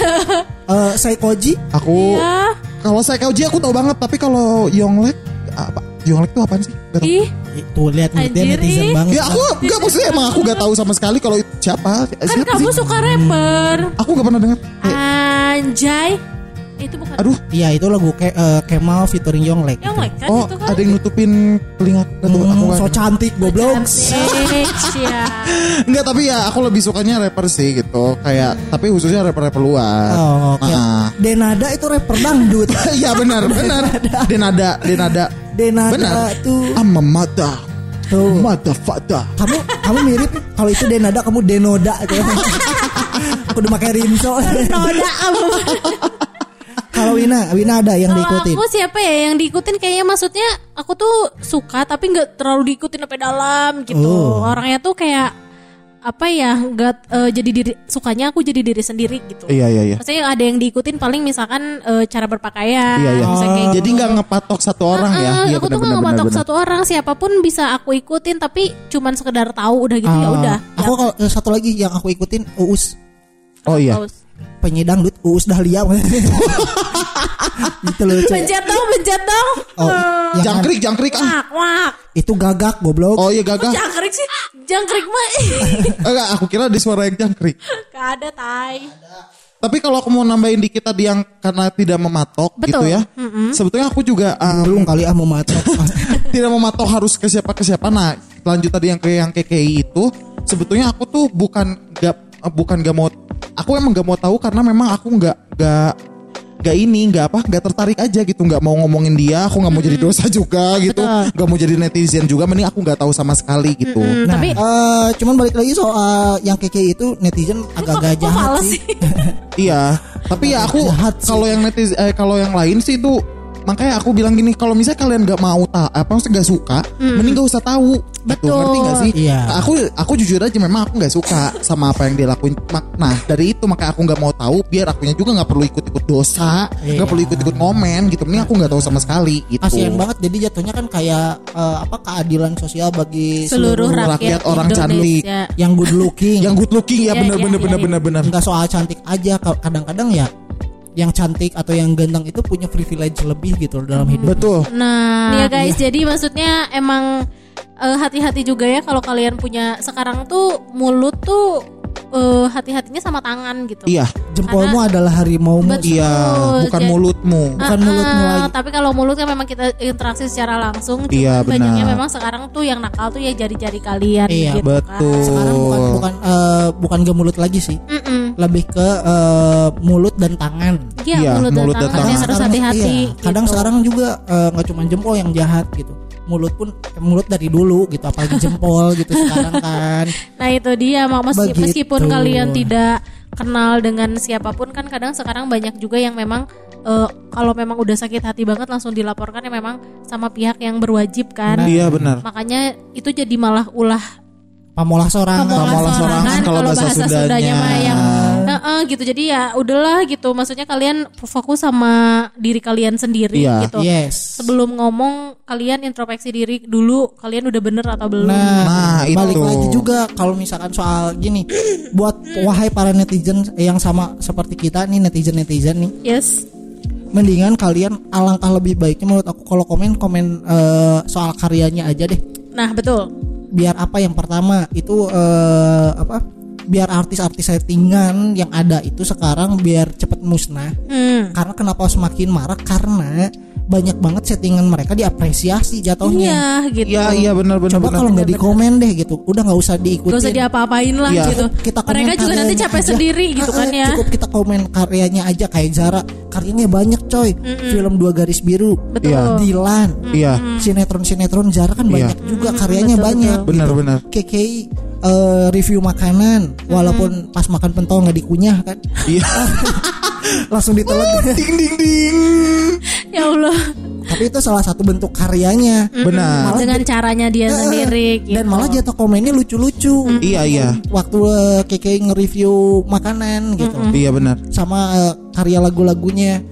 Eh, Saikoji
Aku
Ya.
kalau saya kauji aku tahu banget, tapi kalau Yonglek apa? Yonglek itu apaan sih? Gak.
Ih,
itu lihat nih dia
Anjir,
netizen
ih.
banget.
Ya aku enggak maksudnya emang aku gak tahu sama sekali kalau itu siapa.
kan
Siapa
kamu
sih?
suka rapper.
Aku gak pernah dengar. Eh,
Anjay. Itu bukan
aduh,
Iya itu lagu ke, eh, Kemal featuring Yonglek.
Yonglek kan
oh
itu kan.
ada yang nutupin telinga aku
Hmm,
nggak
so
dengar.
cantik goblok.
Siap.
Enggak tapi ya aku lebih sukanya rapper sih gitu. Kayak tapi khususnya rapper-rapper luar.
Oh, oke.
Ah.
Denada itu rapper dangdut.
Iya benar, benar. Denada, Denada.
Denada
Benar.
tuh.
I'm a mother.
Tuh.
Motherfucker.
Kamu kamu mirip kalau itu Denada kamu Denoda gitu. Aku udah pakai rinso.
Noda kamu.
Kalau Wina, Wina ada yang
Kalau
diikutin.
aku siapa ya yang diikutin kayaknya maksudnya aku tuh suka tapi nggak terlalu diikutin sampai dalam gitu.
Oh.
Orangnya tuh kayak apa ya nggak eh, jadi diri sukanya aku jadi diri sendiri gitu.
Iya iya iya.
Maksudnya ada yang diikutin paling misalkan eh, cara berpakaian.
Iya iya.
kayak
Jadi nggak ngepatok satu orang ya.
Ah,
Iya
aku tuh
benar
nggak ngepatok
benar.
satu orang siapa pun bisa aku ikutin tapi cuman sekedar tahu udah gitu ya
Ah,
udah.
Aku kalau eh, satu lagi yang aku ikutin Uus
Oh iya.
Taus.
Penyedang dut Uus Dahlia. itu lucu.
Pencet dong, pencet dong.
Oh, yang
Jangkrik, jangkrik ah.
Wak, wak.
itu gagak goblok.
Oh iya gagah.
Jangkrik sih, jangkrik mah.
Enggak, aku kira di suara yang jangkrik.
Gak ada tai.
Tapi kalau aku mau nambahin dikit tadi yang karena tidak mematok gitu
Betul.
ya. Sebetulnya aku juga um,
Belum kali ah mau matok.
tidak mematok harus ke siapa ke siapa. Nah, lanjut tadi yang ke yang KKI itu, sebetulnya aku tuh bukan gak bukan gak mau aku emang gak mau tahu karena memang aku nggak nggak nggak ini nggak apa nggak tertarik aja gitu. Nggak mau ngomongin dia aku nggak mau jadi dosa juga gitu.
Betul.
nggak mau jadi netizen juga mending aku nggak tahu sama sekali gitu.
Hmm,
Nah,
tapi
eh, cuman balik lagi soal yang keke itu netizen agak-agak
kok
jahat sih.
Iya, tapi ya aku kalau yang netizen eh, kalau yang lain sih itu makanya aku bilang gini kalau misalnya kalian nggak mau tahu apa maksudnya nggak suka mending gak usah tahu gitu,
Hmm. Betul.
ngerti gak sih
Iya.
Nah, aku aku jujur aja memang aku nggak suka sama apa yang dia lakuin Mak- nah dari itu makanya aku nggak mau tahu biar akunya juga nggak perlu ikut-ikut dosa nggak
Iya.
perlu ikut-ikut ngomen gitu mending aku nggak tahu sama sekali gitu
Kasian banget jadi jatuhnya kan kayak eh, apa keadilan sosial bagi
Seluruh
rakyat
rakyat,
orang cantik.
Indonesia.
yang good looking.
yang good looking ya
Iya,
bener
iya,
bener
iya,
bener
iya.
bener bener
nggak soal cantik aja ka- kadang-kadang ya yang cantik atau yang ganteng itu punya privilege lebih gitu dalam hidup.
Betul.
Nah, ya guys, jadi maksudnya emang eh, hati-hati juga ya kalau kalian punya sekarang tuh mulut tuh eh, hati-hatinya sama tangan gitu.
iya
jempolmu adalah harimaumu
Betul.
iya bukan
jadi-
mulutmu
bukan
Ah,
mulutmu
ah,
lagi
Tapi kalau mulut kan memang kita interaksi secara langsung. Cuman
Iya,
banyaknya
benar.
memang sekarang tuh yang nakal tuh ya jari-jari kalian.
Iya,
gitu
betul.
sekarang bukan bukan eh, bukan ke mulut lagi sih
Kan. Mm-mm.
lebih ke eh, mulut dan tangan
Iya,
Iya,
mulut,
mulut
dan
dan
tangan
tangan.
yang harus hati-hati.
iya, kadang
gitu.
sekarang juga eh, nggak cuma jempol yang jahat gitu mulut pun mulut dari dulu gitu apalagi jempol gitu sekarang kan
Nah itu dia mak meski-
Begitu.
meskipun kalian tidak kenal dengan siapa pun kan kadang sekarang banyak juga yang memang eh, kalau memang udah sakit hati banget langsung dilaporkan ya memang sama pihak yang berwajib kan.
iya benar
Makanya itu jadi malah ulah
pamolah seorang
Pamolah
Pamolah
sorangan
sorangan kalau bahasa Sundanya.
mah yang Heeh, gitu. Jadi ya udahlah gitu. Maksudnya kalian fokus sama diri kalian sendiri
Iya.
gitu.
yes
Sebelum ngomong kalian introspeksi diri dulu kalian udah bener atau belum.
Nah,
Nah,
balik
itu.
lagi juga kalau misalkan soal gini, buat wahai para netizen yang sama seperti kita nih netizen-netizen nih,
Yes.
mendingan kalian alangkah lebih baiknya menurut aku kalau komen komen eh, soal karyanya aja deh.
Nah, betul.
Biar apa yang pertama itu eh, apa? Biar artis-artis settingan yang ada itu sekarang biar cepet musnah.
Hmm.
Karena kenapa semakin marah? Karena banyak banget settingan mereka diapresiasi jatuhnya.
Iya, gitu.
Iya iya benar benar
Coba kalau nggak di komen deh gitu, udah nggak usah diikutin.
Gak usah diapa-apain lah
Iya.
gitu.
kita komen
Mereka juga nanti capek
aja.
sendiri gitu kan ya.
Cukup kita komen karyanya aja kayak Zara, karyanya banyak coy. Film dua garis biru,
Betul.
Iya.
Dilan,
Iya.
sinetron-sinetron Zara kan
Iya.
banyak juga karyanya
betul,
banyak.
Benar
gitu.
benar.
KKI eh, review makanan, walaupun pas makan pentol nggak dikunyah kan.
Iya.
langsung ditelan.
ding ding ding.
Ya Allah.
Tapi itu salah satu bentuk karyanya.
Benar.
Dengan caranya dia sendiri gitu.
Dan malah jatuh komennya lucu-lucu.
Iya iya.
Waktu eh, Keke nge-review makanan gitu.
Iya benar.
Sama eh, karya lagu-lagunya.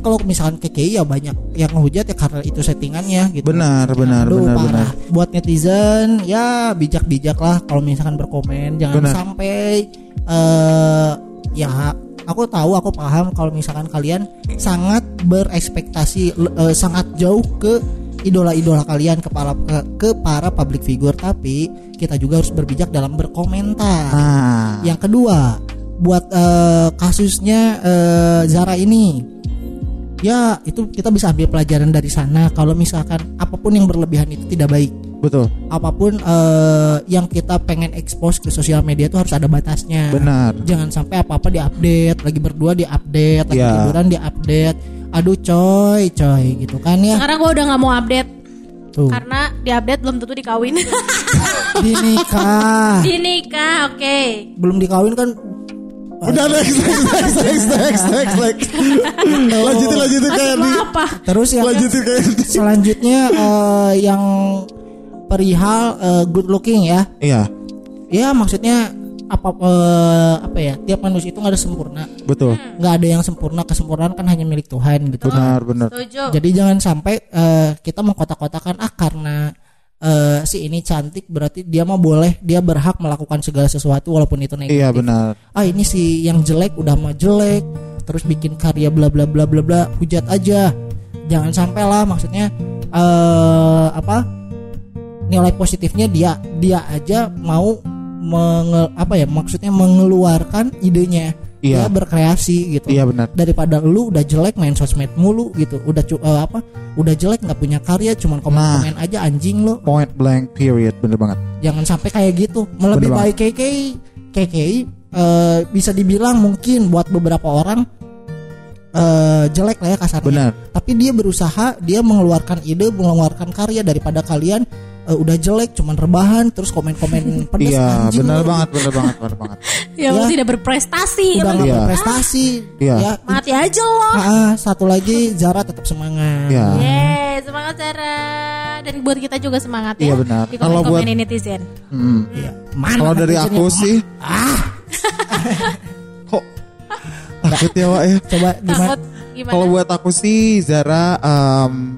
Tapi kalau misalkan KKI ya banyak yang ngehujat ya karena itu settingannya gitu.
Benar benar
Aduh,
benar
parah.
benar.
Buat netizen ya bijak-bijak lah kalau misalkan berkomen jangan
Benar.
sampai eh ya aku tahu aku paham kalau misalkan kalian sangat berekspektasi eh, sangat jauh ke idola-idola kalian kepala ke, ke para public figure tapi kita juga harus berbijak dalam berkomentar.
Ah.
Yang kedua, buat eh, kasusnya eh, Zara ini, ya itu kita bisa ambil pelajaran dari sana. Kalau misalkan apa pun yang berlebihan itu tidak baik.
Betul.
Apa pun eh, yang kita pengen expose ke sosial media itu harus ada batasnya.
Benar.
Jangan sampai apa-apa diupdate, lagi berdua diupdate, lagi
Ya.
liburan diupdate. Aduh coy, coy gitu kan ya.
Sekarang gue udah nggak mau update
Tuh,
karena di update belum tentu dikawin.
dinikah.
Di nikah, oke.
Belum dikawin kan
Udah next next next next next next next. lanjutin lanjutin kayak di.
apa?
terus yang
Lanjutin kayak di.
selanjutnya eh, yang perihal eh, good looking ya
Iya
ya maksudnya apa eh, apa ya tiap manusia itu nggak ada sempurna
betul.
nggak ada yang sempurna kesempurnaan kan hanya milik Tuhan gitu
Benar benar.
Setuju.
jadi jangan sampai eh, kita mengkotak-kotakan ah karena eh, si ini cantik berarti dia mah boleh dia berhak melakukan segala sesuatu walaupun itu negatif.
Iya benar.
ah ini si yang jelek udah mah jelek terus bikin karya bla bla bla bla bla hujat aja. Jangan sampai lah maksudnya eh apa nilai positifnya dia dia aja mau menge, apa ya maksudnya mengeluarkan idenya
Iya.
dia berkreasi gitu
Iya benar.
daripada lu udah jelek main sosmed mulu gitu udah cu- eh, apa udah jelek nggak punya karya cuman komen komen aja anjing lu
Point blank period bener banget.
jangan sampai kayak gitu lebih baik KKI KKI eh, bisa dibilang mungkin buat beberapa orang eh, jelek lah ya kasarnya
Benar.
tapi dia berusaha dia mengeluarkan ide mengeluarkan karya daripada kalian eh, udah jelek cuman rebahan terus komen-komen pedes
Iya
anjing
benar banget benar banget benar banget.
Ya,
Ya.
tidak berprestasi.
udah nggak
Iya.
berprestasi
Iya.
ya
Mati aja loh.
Ah, ah, satu lagi Zara tetap semangat
Iya.
Yeay, semangat Zara. Dan buat kita juga semangat ya.
Iya, benar.
Di
Kalau
komen-komen
buat-
netizen.
Hmm.
Iya. Mana
Kalau dari aku sih kok takut ya Wak ya.
coba gimana?
Kalau buat aku sih Zara um,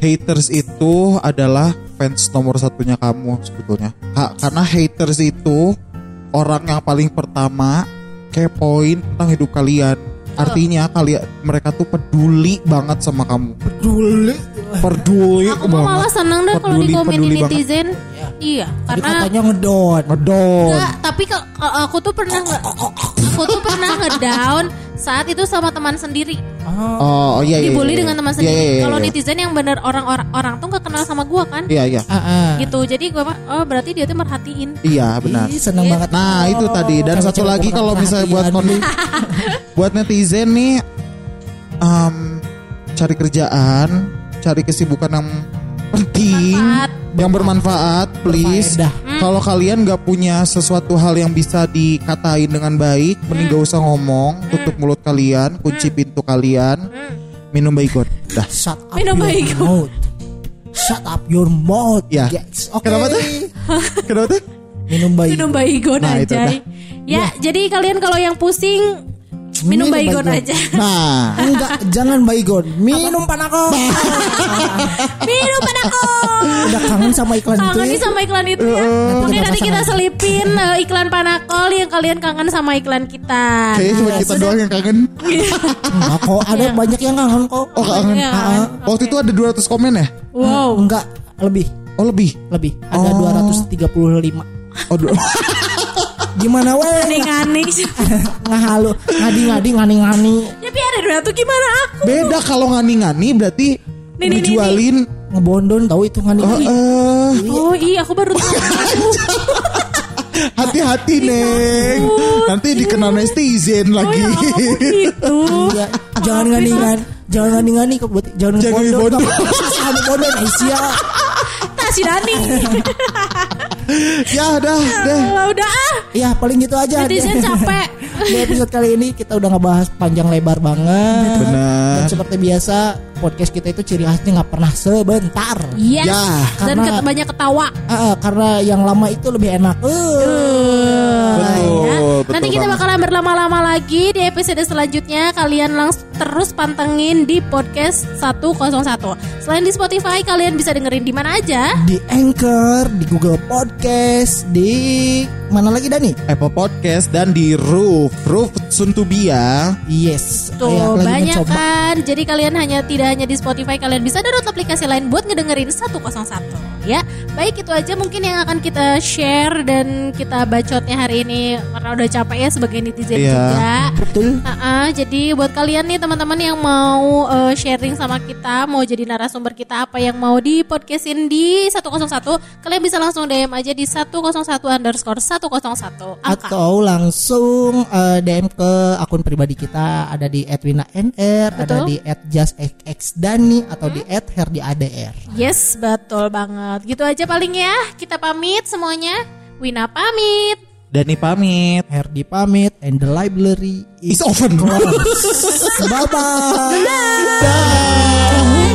haters itu adalah fans nomor satunya kamu sebetulnya. Ha, karena haters itu orang yang paling pertama kepoin tentang hidup kalian. Artinya kalian mereka tuh peduli banget sama kamu.
dulu
Peduli
Aku mah malah seneng deh kalau di
banget.
netizen. Iya,
Tadi
karena
katanya ngedon
Ngedon.
Enggak, tapi ke- ke- aku tuh pernah nge aku tuh pernah ngedown saat itu sama teman sendiri.
Oh, iya iya.
Dibully
iya.
dengan teman
Iya,
sendiri.
iya, iya,
Kalau
iya.
netizen yang bener orang-orang orang tuh nggak kenal sama gua kan.
Iya iya.
Ah, ah.
Gitu. Jadi gua oh berarti dia tuh merhatiin.
Iya benar.
Ih, seneng
Iya.
banget.
Nah itu tadi dan satu lagi kalau misalnya buat buat netizen nih um, cari kerjaan, cari kesibukan yang penting,
Bermanfaat.
yang bermanfaat, please.
Berfaedah.
Kalau kalian nggak punya sesuatu hal yang bisa dikatain dengan baik, mending gak usah ngomong, tutup mulut kalian, kunci pintu kalian, minum baygon. Dah.
Shut up
Minum
your mouth. Shut up your mouth.
Ya.
guys. Oke.
Kenapa tuh? Kenapa tuh?
Minum baygon.
Minum baygon
Nah, itu
aja. Ya, jadi kalian kalau yang pusing minum baygon aja.
Nah,
Enggak, jangan baygon. Minum panako.
minum panako.
Udah kangen sama iklan itu.
Kangen nih
ya?
sama iklan itu ya. Mungkin nanti kita selipin eh, iklan panakol yang kalian kangen sama iklan kita.
kayaknya cuma kita doang yang kangen.
Enggak kok, ada banyak yang kangen kok.
Oh kangen.
Iya.
Ah,
Waktu itu ada 200 komen ya?
Wow.
enggak, lebih,
Oh lebih.
lebih. Ada
Oh.
235.
Oh,
Gimana weh?
Ngani-ngani.
Ngahalu, ngadi-ngadi, ngani-ngani.
Tapi ada dua tuh gimana aku?
beda kalau ngani-ngani berarti
Nih, nih, nih,
ngejualin
Ngebondon tahu itu
oh,
ngani-ngani.
eh,
Oh iya aku baru tahu.
hati-hati neng nanti dikenal netizen
Oh
lagi
ya ampun gitu.
Iya, jangan ngani-ngani. Jangan ngani-ngani kok buat jangan
Jangan
ngebondon.
ngebondon.
Jangan ngebondon
Ya dah deh
Kalau udah ah.
Ya paling gitu aja.
Netizen capek.
Di episode kali ini kita udah ngebahas panjang lebar banget.
Benar.
Dan seperti biasa podcast kita itu ciri khasnya nggak pernah sebentar.
Yes.
Ya,
Dan
karena-
ket- banyak ketawa.
Ah, karena yang lama itu lebih enak. Eh.
Betul,
ya.
betul
Nanti kita
banget.
bakalan berlama-lama lagi di episode selanjutnya. Kalian langsung terus pantengin di podcast 101. Selain di Spotify, kalian bisa dengerin di mana aja.
Di Anchor, di Google Podcast, di mana lagi Dani?
Apple Podcast dan di Roof. Roof soon to be ya.
Yes.
Tuh banyak
mencoba.
kan. Jadi kalian hanya tidak hanya di Spotify, kalian bisa download aplikasi lain buat ngedengerin 101 ya. Baik itu aja mungkin yang akan kita share dan kita bacotnya hari ini karena udah capek ya sebagai netizen
Iya.
juga.
Betul.
Ah, jadi buat kalian nih teman-teman yang mau eh, sharing sama kita, mau jadi narasumber kita apa yang mau di podcastin di 101, kalian bisa langsung DM aja di 101 underscore 101 angka.
Atau langsung eh, DM ke akun pribadi kita ada di @wina_nr, ada di @justxxdani atau di @herdiadr.
Yes, betul banget. Gitu aja paling ya. Kita pamit semuanya. Wina pamit.
Dani pamit.
Herdi pamit and the library
Is open.
Bye bye.
Dah.